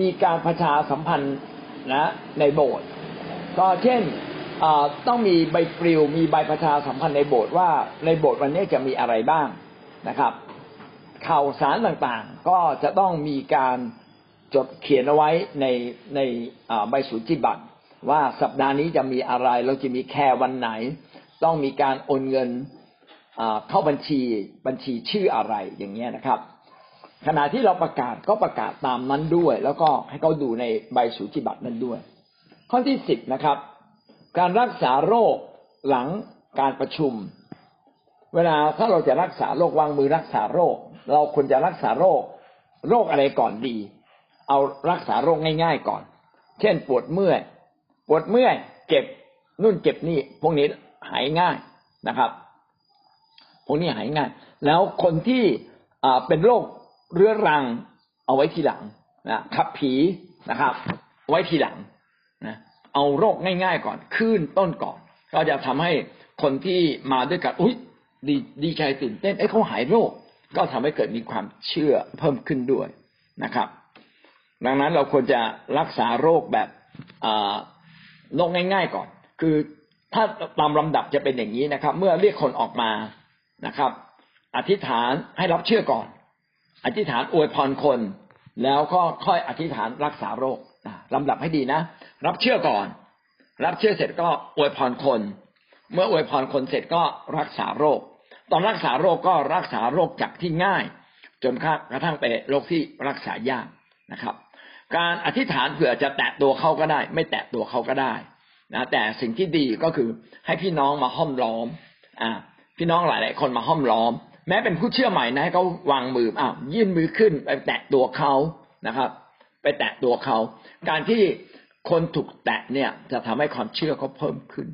มีการประชาสัมพันธ์นะในโบสถ์ก็เช่นต้องมีใบปลิวมีใบประชาสัมพันธ์ในโบสถ์ว่าในโบสถ์วันนี้จะมีอะไรบ้างนะครับ ข่าวสารต่างๆ ก็จะต้องมีการจดเขียนเอาไว้ในในใบสุจิบัตรว่าสัปดาห์นี้จะมีอะไรเราจะมีแค่วันไหน ต้องมีการโอนเงินเข้าบัญชีบัญชีชื่ออะไรอย่างเงี้ยนะครับ ขณะที่เราประกาศก็ประกาศตามนั้นด้วย แล้วก็ให้เขาดูในใบสุจิบัตรนั้นด้วย ข้อที่สิบนะครับ การรักษาโรคหลังการประชุม เวลาถ้าเราจะรักษาโรควางมือรักษาโรค เราควรจะรักษาโรค โรคอะไรก่อนดี เอารักษาโรคง่าย ๆ ก่อน เช่น ปวดเมื่อยปวดเมื่อยเจ็บนู่นเจ็บนี่ พวกนี้ หายง่ายนะครับ พวกนี้หายง่าย แล้วคนที่เป็นโรคเรื้อรังเอาไว้ทีหลังนะขับผีนะครับ ไว้ทีหลังนะเอาโรคง่าย ๆ ก่อนขึ้นต้นก่อน ก็จะทำให้คนที่มาด้วยกันอุ้ยดีดีใจตื่นเต้นเอ้เขาหายโรค ก็ทำให้เกิดมีความเชื่อเพิ่มขึ้นด้วยนะครับ ดังนั้นเราควรจะรักษาโรคแบบโรคง่าย ๆ ก่อน คือ ถ้าตามลำดับจะเป็นอย่างนี้นะครับ เมื่อเรียกคนออกมานะครับ อธิษฐานให้รับเชื่อก่อน อธิษฐานอวยพรคน แล้วก็ค่อยอธิษฐานรักษาโรคลำดับให้ดีนะ รับเชื่อก่อน รับเชื่อเสร็จก็อวยพรคน เมื่ออวยพรคนเสร็จก็รักษาโรค ตอนรักษาโรคก็รักษาโรคจากที่ง่าย จนกระทั่งไปโรคที่รักษายากนะครับ การอธิษฐานเผื่อจะแตะตัวเขาก็ได้ ไม่แตะตัวเขาก็ได้ นะแต่สิ่งที่ดีก็คือให้พี่น้องมาห้อมล้อม อ่า พี่น้องหลาย ๆ คนมาห้อมล้อม แม้เป็นผู้เชื่อใหม่นะให้เขาวางมืออ้าวยื่นมือขึ้นไปแตะตัวเขานะครับ ไปแตะตัวเขา การที่คนถูกแตะเนี่ย จะทำให้ความเชื่อเขาเพิ่มขึ้น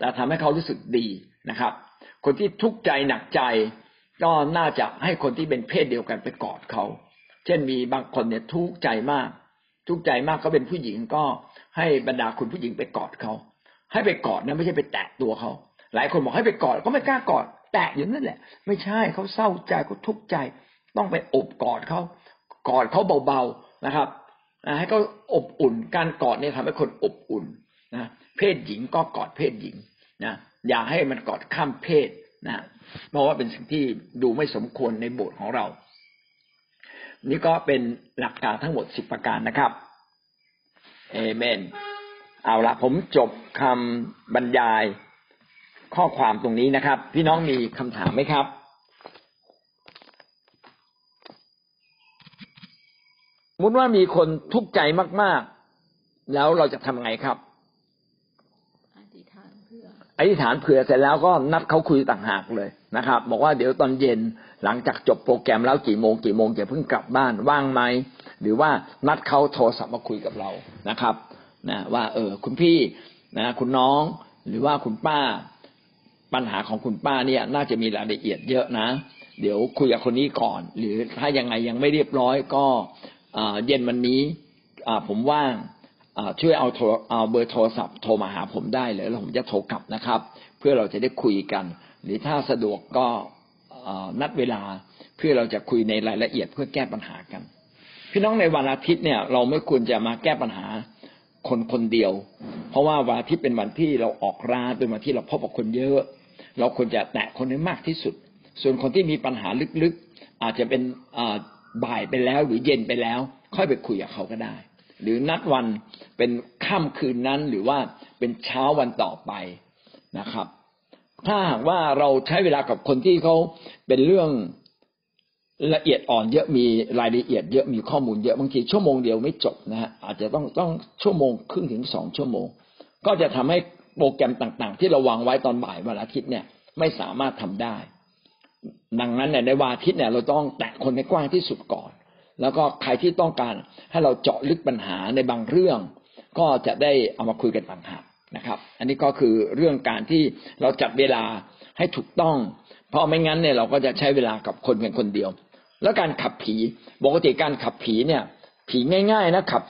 จะทำให้เขารู้สึกดีนะครับ คนที่ทุกข์ใจหนักใจ ก็น่าจะให้คนที่เป็นเพศเดียวกันไปกอดเขา เช่นมีบางคนเนี่ยทุกข์ใจมาก ทุกข์ใจมากเขาเป็นผู้หญิงก็ให้บรรดาคุณผู้หญิงไปกอดเขาให้ไปกอดนะไม่ใช่ไปแตะตัวเขาหลายคนบอกให้ไปกอดก็ไม่กล้ากอด แตะอยู่นั่นแหละ ไม่ใช่เขาเศร้าใจเขาทุกข์ใจ ต้องไปอบกอดเขากอดเขาเบาๆนะครับให้เขาอบอุ่นการกอดเนี่ยทำให้คนอบอุ่นนะเพศหญิงก็กอดเพศหญิงนะอย่าให้มันกอดข้ามเพศนะเพราะว่าเป็นสิ่งที่ดูไม่สมควรในโบสถ์ของเรา นี่ก็เป็นหลักการทั้งหมดสิบประการนะครับเอเมน เอาละผมจบคำบรรยายข้อความตรงนี้นะครับ พี่น้องมีคำถามไหมครับมุดว่ามีคนทุกข์ใจมาก ๆ แล้วเราจะทำไงครับ อธิษฐานเผื่อเสร็จแล้วก็นัดเขาคุยต่างหากเลยนะครับ บอกว่าเดี๋ยวตอนเย็นหลังจากจบโปรแกรมแล้วกี่โมงกี่โมงจะเพิ่งกลับบ้านว่างไหมหรือว่านัดเขาโทรศัพท์มาคุยกับเรานะครับนะว่าเออคุณพี่นะคุณน้องหรือว่าคุณป้าปัญหาของคุณป้าเนี่ย น่าจะมีรายละเอียดเยอะนะ เดี๋ยวคุยกับคนนี้ก่อน หรือถ้ายังไงยังไม่เรียบร้อยก็เย็นวันนี้ผมว่าง ช่วยเอาโทรเอาเบอร์โทรศัพท์โทรมาหาผมได้เลยแล้วผมจะโทรกลับนะครับ เพื่อเราจะได้คุยกัน หรือถ้าสะดวกก็นัดเวลาเพื่อเราจะคุยในรายละเอียดเพื่อแก้ปัญหากัน พี่น้องในวันอาทิตย์เนี่ย เราไม่ควรจะมาแก้ปัญหาคนคนเดียว เพราะว่าวันอาทิตย์เป็นวันที่เราออกร้านเป็นวันที่เราพบกับคนเยอะ เราควรจะแตะคนให้มากที่สุด ส่วนคนที่มีปัญหาลึกๆ อาจจะเป็นบ่ายไปแล้วหรือเย็นไปแล้ว ค่อยไปคุยกับเขาก็ได้ หรือนัดวันเป็นค่ำคืนนั้นหรือว่าเป็นเช้าวันต่อไปนะครับ ถ้าหากว่าเราใช้เวลากับคนที่เขาเป็นเรื่องละเอียดอ่อนเยอะมีรายละเอียดเยอะมีข้อมูลเยอะบางทีชั่วโมงเดียวไม่จบนะฮะอาจจะต้องต้องชั่วโมงครึ่งถึงสองชั่วโมง ก็จะทำให้โปรแกรมต่างๆ ที่เราวางไว้ตอนบ่ายวันอาทิตย์เนี่ยไม่สามารถทำได้ ดังนั้นเนี่ยในวันอาทิตย์เนี่ยเราต้องแตะคนให้กว้างที่สุดก่อน แล้วก็ใครที่ต้องการให้เราเจาะลึกปัญหาในบางเรื่อง ก็จะได้เอามาคุยกันต่างหากนะครับ อันนี้ก็คือเรื่องการที่เราจัดเวลาให้ถูกต้อง เพราะไม่งั้นเนี่ยเราก็จะใช้เวลากับคนเพียงคนเดียว แล้วการขับผีปกติการขับผีเนี่ย ผีง่าย ๆ นะขับ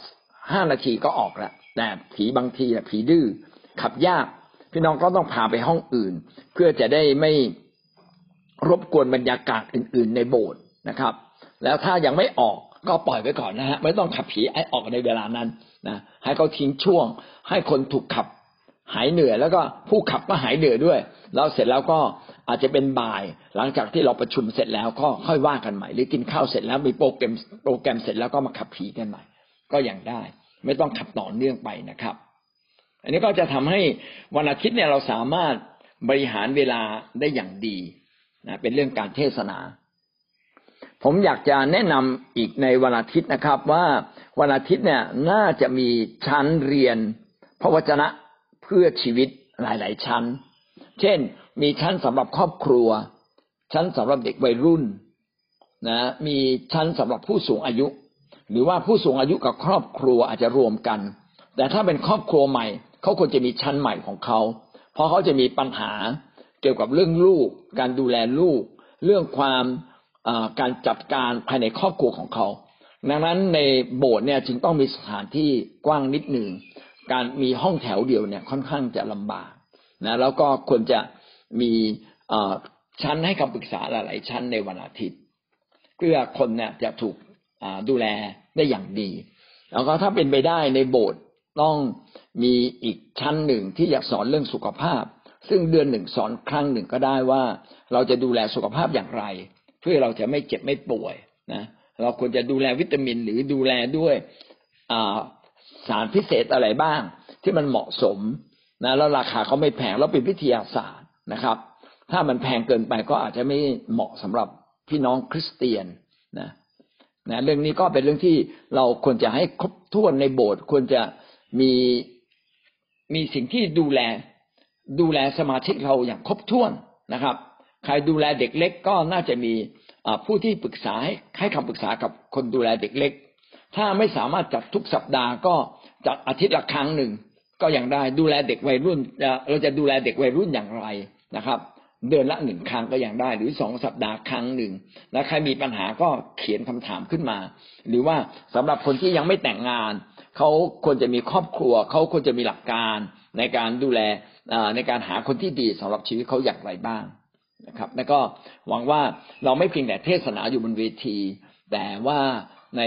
ห้านาทีก็ออกแล้วแต่ผีบางทีผีดื้อขับยาก พี่น้องก็ต้องพาไปห้องอื่น เพื่อจะได้ไม่รบกวนบรรยากาศอื่น ๆ ในโบสถ์นะครับ แล้วถ้ายังไม่ออกก็ปล่อยไว้ก่อนนะฮะไม่ต้องขับผีให้ออกในเวลานั้นนะให้เขาทิ้งช่วง ให้คนถูกขับหายเหนื่อยแล้วก็ผู้ขับก็หายเหนื่อยด้วย แล้วเสร็จแล้วก็อาจจะเป็นบ่าย หลังจากที่เราประชุมเสร็จแล้วก็ค่อยว่ากันใหม่ หรือกินข้าวเสร็จแล้วมีโปรแกรมโปรแกรมเสร็จแล้วก็มาขับผีกันใหม่ ก็ยังได้ ไม่ต้องขับต่อเนื่องไปนะครับ อันนี้ก็จะทำให้วันอาทิตย์เนี่ยเราสามารถบริหารเวลาได้อย่างดีนะเป็นเรื่องการเทศนา ผมอยากจะแนะนำอีกในวันอาทิตย์นะครับ ว่าวันอาทิตย์เนี่ยน่าจะมีชั้นเรียนพระวจนะเพื่อชีวิตหลาย ๆ ชั้น เช่น มีชั้นสำหรับครอบครัว ชั้นสำหรับเด็กวัยรุ่นนะมีชั้นสำหรับผู้สูงอายุ หรือว่าผู้สูงอายุกับครอบครัวอาจจะรวมกัน แต่ถ้าเป็นครอบครัวใหม่เขาควรจะมีชั้นใหม่ของเขา เพราะเขาจะมีปัญหาเกี่ยวกับเรื่องลูก การดูแลลูก เรื่องความ การจัดการภายในครอบครัวของเขา ดังนั้นในโบสถ์เนี่ยจึงต้องมีสถานที่กว้างนิดหนึ่งการมีห้องแถวเดียวเนี่ยค่อนข้างจะลำบากนะแล้วก็ควรจะมีชั้นให้คำปรึกษาหลาย ๆ ชั้นในวันอาทิตย์เพื่อคนเนี่ยจะถูกดูแลได้อย่างดี แล้วก็ถ้าเป็นไปได้ในโบสถ์ต้องมีอีกชั้นหนึ่งที่อยากสอนเรื่องสุขภาพ ซึ่งเดือนหนึ่งสอนครั้งหนึ่งก็ได้ว่า เราจะดูแลสุขภาพอย่างไร พื่อเราจะไม่เจ็บไม่ป่วยนะเราควรจะดูแลวิตามินหรือดูแลด้วยสารพิเศษอะไรบ้าง ที่มันเหมาะสมนะแล้วราคาเขาไม่แพงแล้วเป็นวิทยาศาสตร์นะครับ ถ้ามันแพงเกินไปก็อาจจะไม่เหมาะสำหรับพี่น้องคริสเตียนนะนะเรื่องนี้ก็เป็นเรื่องที่เราควรจะให้ครบถ้วนในโบสถ์ควรจะมีมีสิ่งที่ดูแลดูแลสมาชิกเราอย่างครบถ้วนนะครับ ใครดูแลเด็กเล็กก็น่าจะมี ผู้ที่ปรึกษาให้ให้คำปรึกษากับคนดูแลเด็กเล็ก ถ้าไม่สามารถจัดทุกสัปดาห์ก็จัดอาทิตย์ละครั้งหนึ่งก็ยังได้ดูแลเด็กวัยรุ่นเราจะดูแลเด็กวัยรุ่นอย่างไรนะครับ เดือนละหนึ่งครั้งก็ยังได้ หรือสองสัปดาห์ครั้งหนึ่งแล้วใครมีปัญหาก็เขียนคำถามขึ้นมา หรือว่าสำหรับคนที่ยังไม่แต่งงานเขาควรจะมีครอบครัวเขาควรจะมีหลักการในการดูแลในการหาคนที่ดีสำหรับชีวิตเขาอย่างไรบ้าง นะครับ แล้วก็หวังว่าเราไม่เพียงแต่เทศนาอยู่บนเวที แต่ว่าใน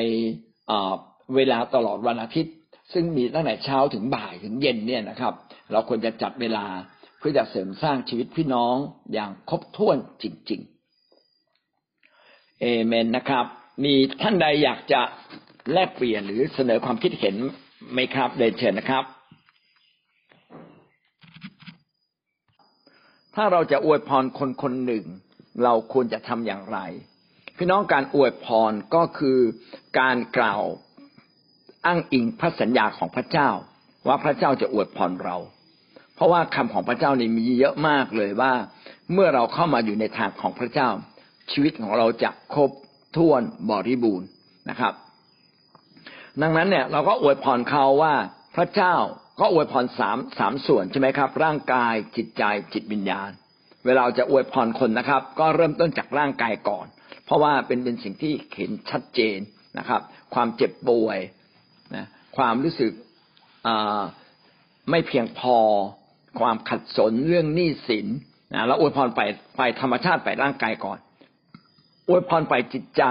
เวลาตลอดวันอาทิตย์ ซึ่งมีตั้งแต่เช้าถึงบ่ายถึงเย็นเนี่ยนะครับ เราควรจะจัดเวลาเพื่อจะเสริมสร้างชีวิตพี่น้องอย่างครบถ้วนจริง ๆ เอเมนนะครับ มีท่านใดอยากจะแลกเปลี่ยนหรือเสนอความคิดเห็นไหมครับเดนเชิญนะครับ ถ้าเราจะอวยพรคนคนหนึ่ง เราควรจะทำอย่างไร พี่น้องการอวยพรก็คือการกล่าวอ้างอิงพระสัญญาของพระเจ้า ว่าพระเจ้าจะอวยพรเรา เพราะว่าคำของพระเจ้านี่มีเยอะมากเลยว่า เมื่อเราเข้ามาอยู่ในทางของพระเจ้า ชีวิตของเราจะครบถ้วนบริบูรณ์นะครับ ดังนั้นเนี่ยเราก็อวยพรเขาว่าพระเจ้า ก็อวยพรสามสามส่วนใช่ไหมครับ ร่างกายจิตใจจิตวิญญาณ เวลาจะอวยพรคนนะครับ ก็เริ่มต้นจากร่างกายก่อน เพราะว่าเป็นเป็นสิ่งที่เห็นชัดเจนนะครับ ความเจ็บป่วยนะความรู้สึกไม่เพียงพอ ความขัดสนเรื่องหนี้สินนะแล้วอวยพรไปไปธรรมชาติไปร่างกายก่อนอวยพรไปจิตใจ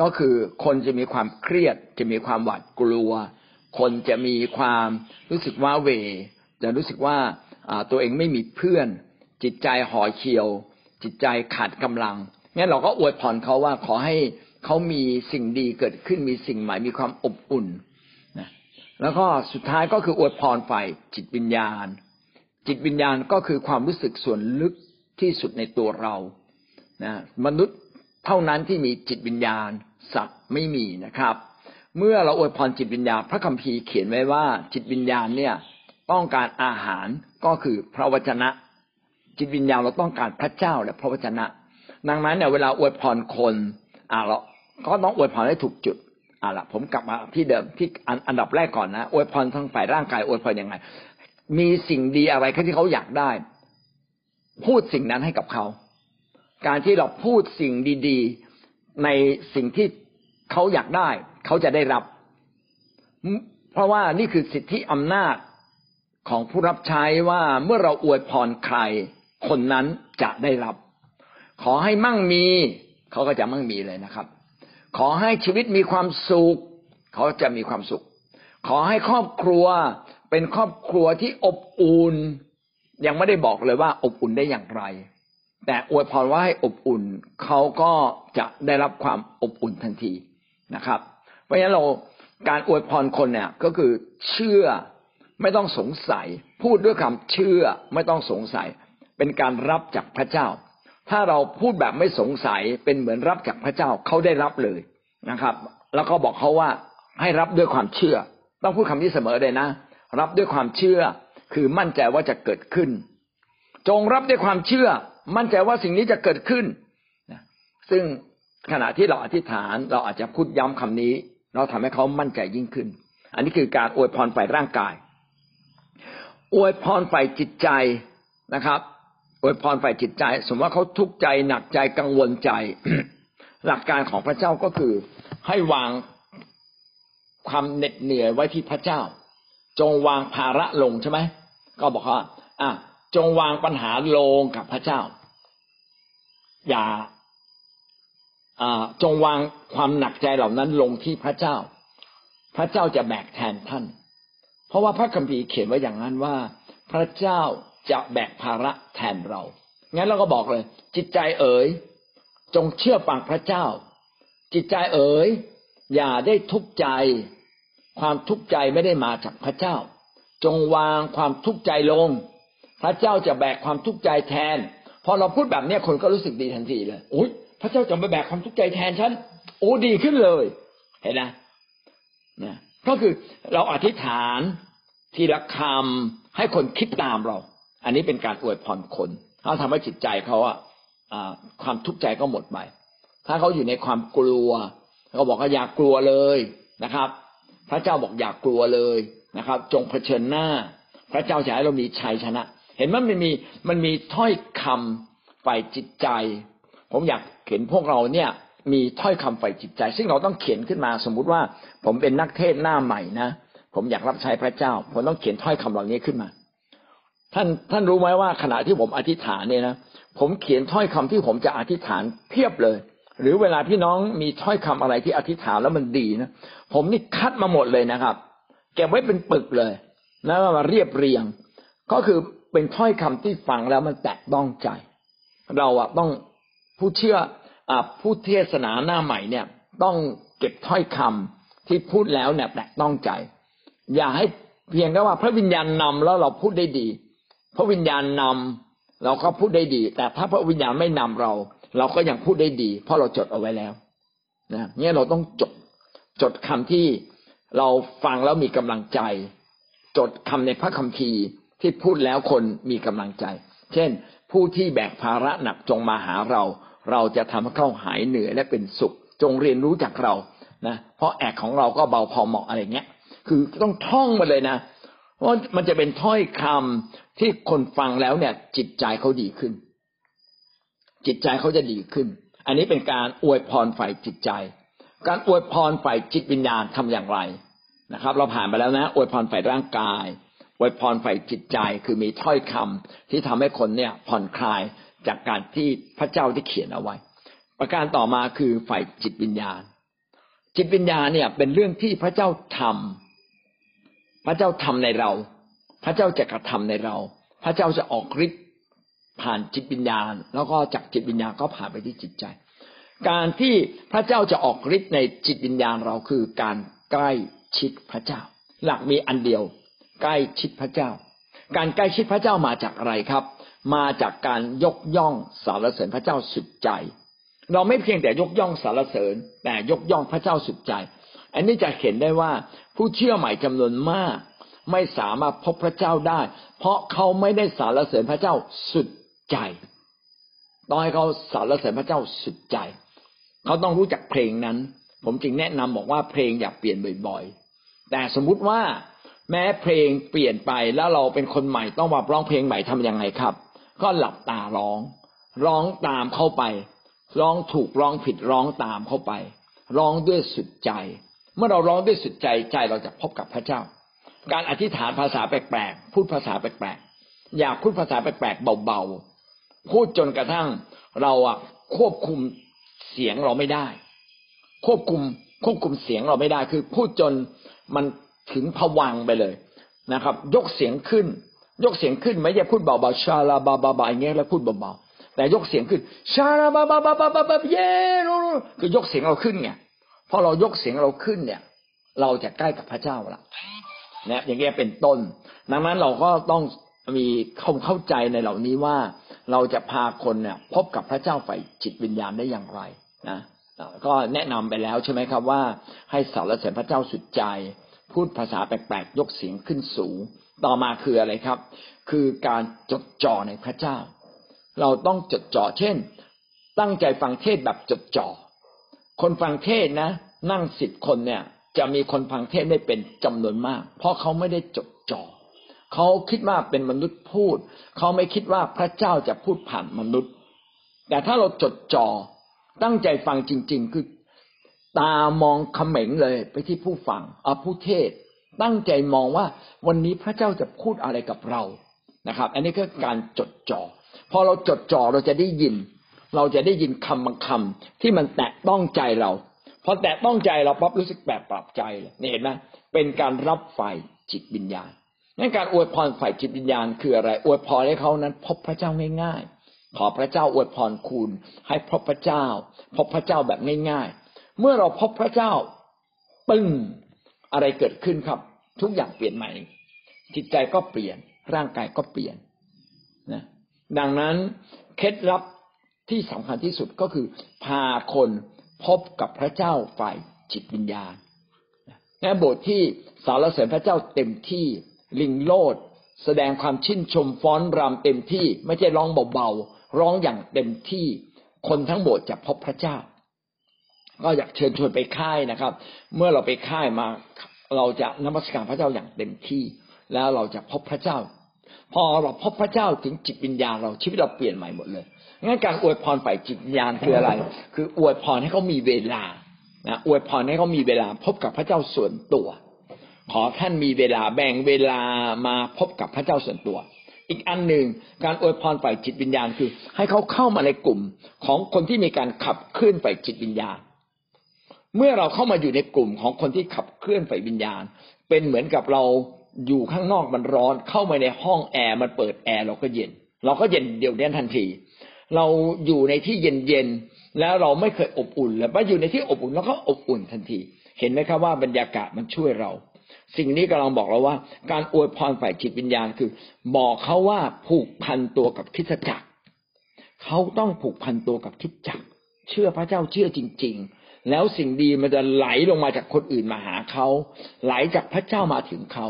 ก็คือคนจะมีความเครียดจะมีความหวาดกลัว คนจะมีความรู้สึกว่าเว จะรู้สึกว่าตัวเองไม่มีเพื่อน จิตใจห่อเขียว จิตใจขาดกำลังงั้นเราก็อวยพรเขาว่าขอให้เขามีสิ่งดีเกิดขึ้นมีสิ่งใหม่มีความอบอุ่นนะแล้วก็สุดท้ายก็คืออวยพรฝ่ายจิตวิญญาณ จิตวิญญาณก็คือความรู้สึกส่วนลึกที่สุดในตัวเรานะมนุษย์เท่านั้นที่มีจิตวิญญาณสัตว์ไม่มีนะครับ เมื่อเราอวยพรจิตวิญญาณพระคัมภีร์เขียนไว้ว่า จิตวิญญาณเนี่ยต้องการอาหารก็คือพระวจนะ จิตวิญญาณเราต้องการพระเจ้าและพระวจนะ ดังนั้นเนี่ยเวลาอวยพรคนอ่าเราก็ต้องอวยพรให้ถูกจุดอ่าละผมกลับมาที่เดิมที่อันดับแรกก่อนนะอวยพรทั้งฝ่ายร่างกายอวยพรยังไง มีสิ่งดีอะไรที่เขาอยากได้ พูดสิ่งนั้นให้กับเขา การที่เราพูดสิ่งดี ๆ ในสิ่งที่เขาอยากได้ เขาจะได้รับ เพราะว่านี่คือสิทธิอำนาจของผู้รับใช้ว่าเมื่อเราอวยพรใคร คนนั้นจะได้รับ ขอให้มั่งมี เขาก็จะมั่งมีเลยนะครับ ขอให้ชีวิตมีความสุข เขาจะมีความสุข ขอให้ครอบครัวเป็นครอบครัวที่อบอุ่นยังไม่ได้บอกเลยว่าอบอุ่นได้อย่างไร แต่อวยพรว่าให้อบอุ่น เขาก็จะได้รับความอบอุ่นทันทีนะครับ ราะฉะนั้นเราการอวยพรคนเนี่ยก็คือเชื่อไม่ต้องสงสัย พูดด้วยคำเชื่อไม่ต้องสงสัย เป็นการรับจากพระเจ้า ถ้าเราพูดแบบไม่สงสัยเป็นเหมือนรับจากพระเจ้าเขาได้รับเลยนะครับ แล้วก็บอกเขาว่าให้รับด้วยความเชื่อ ต้องพูดคำนี้เสมอเลยนะ รับด้วยความเชื่อคือมั่นใจว่าจะเกิดขึ้น จงรับด้วยความเชื่อ มั่นใจว่าสิ่งนี้จะเกิดขึ้นซึ่งขณะที่เราอธิษฐานเราอาจจะพูดย้ำคำนี้ เราทำให้เขามั่นใจยิ่งขึ้น อันนี้คือการอวยพรฝ่ายร่างกาย อวยพรฝ่ายจิตใจนะครับอวยพรฝ่ายจิตใจ สมมติว่าเขาทุกข์ใจหนักใจกังวลใจ หลักการของพระเจ้าก็คือ ให้วางความเหน็ดเหนื่อยไว้ที่พระเจ้า จงวางภาระลงใช่ไหมก็บอกว่าอะจงวางปัญหาลงกับพระเจ้า อย่า จงวางความหนักใจเหล่านั้นลงที่พระเจ้า พระเจ้าจะแบกแทนท่าน เพราะว่าพระคัมภีร์เขียนไว้อย่างนั้นว่า พระเจ้าจะแบกภาระแทนเรา งั้นเราก็บอกเลย จิตใจเอ๋ย จงเชื่อฟังพระเจ้า จิตใจเอ๋ย อย่าได้ทุกข์ใจ ความทุกข์ใจไม่ได้มาจากพระเจ้า จงวางความทุกข์ใจลง พระเจ้าจะแบกความทุกข์ใจแทน พอเราพูดแบบนี้คนก็รู้สึกดีทันทีเลยโอ้ย พระเจ้าจะมาแบกความทุกข์ใจแทนฉันโอ้ดีขึ้นเลย เห็นไหมนะก็คือเราอธิษฐานทีละคำให้คนคิดตามเรา อันนี้เป็นการอวยพรคนเขาทำให้จิตใจเขาอะความทุกข์ใจก็หมดไป ถ้าเขาอยู่ในความกลัวเขาบอกว่าอย่ากกลัวเลยนะครับ พระเจ้าบอกอย่ากกลัวเลยนะครับ จงเผชิญหน้า พระเจ้าจะให้เรามีชัยชนะ เห็นว่ามันมีมันมีถ้อยคำฝ่ายจิตใจ ผมอยาก เห็นพวกเราเนี่ยมีถ้อยคำฝ่ายจิตใจ ซึ่งเราต้องเขียนขึ้นมาสมมุติว่า ผมเป็นนักเทศหน้าใหม่นะผมอยากรับใช้พระเจ้า ผมต้องเขียนถ้อยคำเหล่านี้ขึ้นมา ท่านท่านรู้ไหมว่าขณะที่ผมอธิษฐานเนี่ยนะผมเขียนถ้อยคำที่ผมจะอธิษฐานเพียบเลย หรือเวลาพี่น้องมีถ้อยคำอะไรที่อธิษฐานแล้วมันดีนะผมนี่คัดมาหมดเลยนะครับเก็บไว้เป็นปึกเลยแล้วมาเรียบเรียง ก็คือเป็นถ้อยคำที่ฟังแล้วมันแตะต้องใจ เราอะต้องผู้เชื่อ ผู้เทศนาหน้าใหม่เนี่ย ต้องเก็บถ้อยคำที่พูดแล้วเนี่ยแตะต้องใจ อย่าให้เพียงแค่ว่าพระวิญญาณนำแล้วเราพูดได้ดี พระวิญญาณนำเราก็พูดได้ดี แต่ถ้าพระวิญญาณไม่นำเรา เราก็ยังพูดได้ดี เพราะเราจดเอาไว้แล้วนะเนี่ยเราต้องจดจดคำที่เราฟังแล้วมีกำลังใจ จดคำในพระคัมภีร์ที่พูดแล้วคนมีกำลังใจ เช่น ผู้ที่แบกภาระหนักจงมาหาเรา เราจะทำให้เขาหายเหนื่อยและเป็นสุข จงเรียนรู้จากเรานะเพราะแอกของเราก็เบาพอเหมาะอะไรเงี้ย คือต้องท่องมาเลยนะเพราะมันจะเป็นถ้อยคำที่คนฟังแล้วเนี่ย จิตใจเขาดีขึ้น จิตใจเขาจะดีขึ้น อันนี้เป็นการอวยพรฝ่ายจิตใจ การอวยพรฝ่ายจิตวิญญาณทำอย่างไรนะครับ เราผ่านไปแล้วนะอวยพรฝ่ายร่างกายอวยพรฝ่ายจิตใจคือมีถ้อยคำที่ทำให้คนเนี่ยผ่อนคลาย จากการที่พระเจ้าที่เขียนเอาไว้ ประการต่อมาคือฝ่ายจิตวิญญาณ จิตวิญญาณเนี่ย เป็นเรื่องที่พระเจ้าทำพระเจ้าทำในเรา พระเจ้าจะกระทำในเรา พระเจ้าจะออกฤทธิ์ผ่านจิตวิญญาณ แล้วก็จากจิตวิญญาณก็ผ่านไปที่จิตใจ การที่พระเจ้าจะออกฤทธิ์ในจิตวิญญาณเราคือการใกล้ชิดพระเจ้า หลักมีอันเดียว ใกล้ชิดพระเจ้า การใกล้ชิดพระเจ้ามาจากอะไรครับ มาจากการยกย่องสารเสริญพระเจ้าสุดใจ เราไม่เพียงแต่ยกย่องสารเสริญ แต่ยกย่องพระเจ้าสุดใจ อันนี้จะเห็นได้ว่าผู้เชื่อใหม่จำนวนมาก ไม่สามารถพบพระเจ้าได้ เพราะเขาไม่ได้สารเสริญพระเจ้าสุดใจต้องให้เขาสารเสริญพระเจ้าสุดใจ เขาต้องรู้จักเพลงนั้น ผมจึงแนะนำบอกว่าเพลงอย่าเปลี่ยนบ่อยๆ แต่สมมุติว่าแม้เพลงเปลี่ยนไปแล้วเราเป็นคนใหม่ต้องมาร้องเพลงใหม่ทํำยังไงครับ ก็หลับตาร้อง ร้องตามเข้าไป ร้องถูกร้องผิดร้องตามเข้าไป ร้องด้วยสุดใจ เมื่อเราร้องด้วยสุดใจใจเราจะพบกับพระเจ้า การอธิษฐานภาษาแปลกๆพูดภาษาแปลกๆอยากพูดภาษาแปลกๆเบาๆพูดจนกระทั่งเราอะควบคุมเสียงเราไม่ได้ ควบคุมควบคุมเสียงเราไม่ได้คือพูดจนมันถึงผวังไปเลยนะครับ ยกเสียงขึ้น ยกเสียงขึ้นไม่ใช่พูดเบาๆชาลาบาบาบาอย่างเงี้ยแล้วพูดเบาๆแต่ยกเสียงขึ้น ชาลาบาบาบาบาบาบาเย่คือยกเสียงเราขึ้นไงพอเรายกเสียงเราขึ้นเนี่ย เราจะใกล้กับพระเจ้าละนะอย่างเงี้ยเป็นต้น ดังนั้นเราก็ต้องมีความเข้าใจในเหล่านี้ว่าเราจะพาคนเนี่ย พบกับพระเจ้าฝ่ายจิตวิญญาณได้อย่างไรนะก็แนะนำไปแล้วใช่ไหมครับว่า ให้สารเสริญพระเจ้าสุดใจ พูดภาษาแปลกๆยกเสียงขึ้นสูง ต่อมาคืออะไรครับ คือการจดจ่อในพระเจ้า เราต้องจดจ่อเช่น ตั้งใจฟังเทศแบบจดจ่อ คนฟังเทศนะ นั่งสิบคนเนี่ย จะมีคนฟังเทศได้เป็นจำนวนมาก เพราะเขาไม่ได้จดจ่อเขาคิดว่าเป็นมนุษย์พูด เขาไม่คิดว่าพระเจ้าจะพูดผ่านมนุษย์ แต่ถ้าเราจดจ่อตั้งใจฟังจริง ๆ คือตามองเขม็งเลยไปที่ผู้ฟังเอาผู้เทศ ตั้งใจมองว่าวันนี้พระเจ้าจะพูดอะไรกับเรานะครับ อันนี้ก็การจดจอ่อพอเราจดจ่อเราจะได้ยิน เราจะได้ยินคำบางคำที่มันแตะต้องใจเราพอแตะต้องใจเราปั๊บรู้สึกแบบปรับใจเลยนี่เห็นไหมเป็นการรับฝ่ายจิตวิญญาณนั่นการอวยพรฝ่ายจิตวิญญาณคืออะไร อวยพรให้เขานั้น พบพระเจ้าง่ายๆ ขอพระเจ้าอวยพรคุณ ให้พบพระเจ้า พบพระเจ้าแบบง่าย ๆ เมื่อเราพบพระเจ้าปึ้งอะไรเกิดขึ้นครับ ทุกอย่างเปลี่ยนใหม่ จิตใจก็เปลี่ยน ร่างกายก็เปลี่ยนนะดังนั้นเคล็ดลับที่สำคัญที่สุดก็คือ พาคนพบกับพระเจ้าฝ่ายจิตวิญญาณในบทที่สารเสริญพระเจ้าเต็มที่ลิงโลด แสดงความชื่นชมฟ้อนรำเต็มที่ ไม่ใช่ร้องเบาๆร้องอย่างเต็มที่ คนทั้งโบสถ์จะพบพระเจ้า ก็อยากเชิญชวนไปค่ายนะครับ เมื่อเราไปค่ายมา เราจะนมัสการพระเจ้าอย่างเต็มที่ แล้วเราจะพบพระเจ้า พอเราพบพระเจ้าถึงจิตวิญญาณเราชีวิตเราเปลี่ยนใหม่หมดเลยงั้นการอวยพรฝ่ายจิตวิญญาณคืออะไร คืออวยพรให้เขามีเวลานะอวยพรให้เขามีเวลาพบกับพระเจ้าส่วนตัว ขอท่านมีเวลาแบ่งเวลามาพบกับพระเจ้าส่วนตัว อีกอันหนึ่งการอวยพรฝ่ายจิตวิญญาณคือ ให้เขาเข้ามาในกลุ่มของคนที่มีการขับเคลื่อนฝ่ายจิตวิญญาณ เมื่อเราเข้ามาอยู่ในกลุ่มของคนที่ขับเคลื่อนไฟวิญญาณ เป็นเหมือนกับเราอยู่ข้างนอกมันร้อน เข้ามาในห้องแอร์มันเปิดแอร์เราก็เย็น เราก็เย็นเดี๋ยวนี้ทันที เราอยู่ในที่เย็นเย็นแล้วเราไม่เคยอบอุ่นเลยมาอยู่ในที่อบอุ่นแล้วก็อบอุ่นทันที เห็นไหมครับว่าบรรยากาศมันช่วยเรา สิ่งนี้กำลังบอกเราว่า การอวยพรฝ่ายจิตวิญญาณคือ บอกเขาว่าผูกพันตัวกับคริสตจักรเขาต้องผูกพันตัวกับคริสตจักรเชื่อพระเจ้าเชื่อจริง ๆ แล้วสิ่งดีมันจะไหลลงมาจากคนอื่นมาหาเขาไหลจากพระเจ้ามาถึงเขา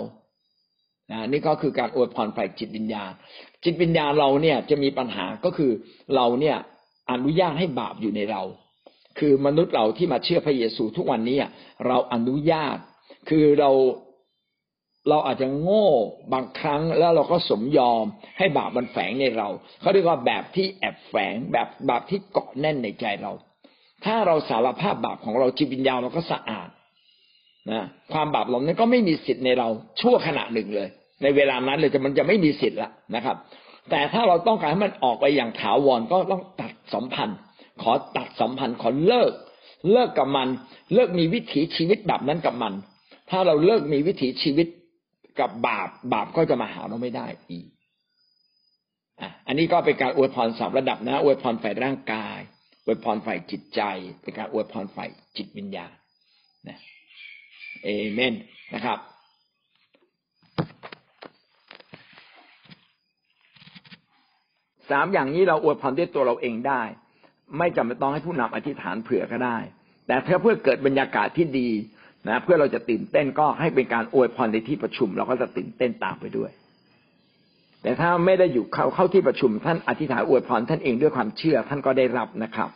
นะนี่ก็คือการอวยพรฝ่ายจิตวิญญาณ จิตวิญญาณเราเนี่ยจะมีปัญหาก็คือเราเนี่ยอนุญาตให้บาปอยู่ในเรา คือมนุษย์เราที่มาเชื่อพระเยซูทุกวันนี้เราอนุญาต คือเราเราอาจจะโง่บางครั้งแล้วเราก็สมยอมให้บาปมันแฝงในเราเขาเรียกว่าแบบที่แอบแฝงแบบบาปที่เกาะแน่นในใจเรา ถ้าเราสารภาพบาปของเราจิตวิญญาณเราก็สะอาดนะความบาปเหล่านั้นก็ไม่มีสิทธิ์ในเราชั่วขณะหนึ่งเลย ในเวลานั้นเลยจะมันจะไม่มีสิทธิ์ละนะครับ แต่ถ้าเราต้องการให้มันออกไปอย่างถาวรก็ต้องตัดสัมพันธ์ ขอตัดสัมพันธ์ขอเลิก เลิกกับมัน เลิกมีวิถีชีวิตแบบนั้นกับมัน ถ้าเราเลิกมีวิถีชีวิตกับบาปบาปก็จะมาหาเราไม่ได้อีกอันนี้ก็เป็นการอวยพรสามระดับนะอวยพรฝ่ายร่างกาย อวยพรฝ่ายจิตใจ เป็นการอวยพรฝ่ายจิตวิญญาณนะเอเมนนะครับสามอย่างนี้เราอวยพรด้วยตัวเราเองได้ ไม่จำเป็นต้องให้ผู้นำอธิษฐานเผื่อก็ได้ แต่ถ้าเพื่อเกิดบรรยากาศที่ดีนะเพื่อเราจะตื่นเต้นก็ให้เป็นการอวยพรในที่ประชุม เราก็จะตื่นเต้นตามไปด้วย แต่ถ้าไม่ได้อยู่เข้าเข้าที่ประชุมท่านอธิษฐานอวยพรท่านเองด้วยความเชื่อท่านก็ได้รับนะครับ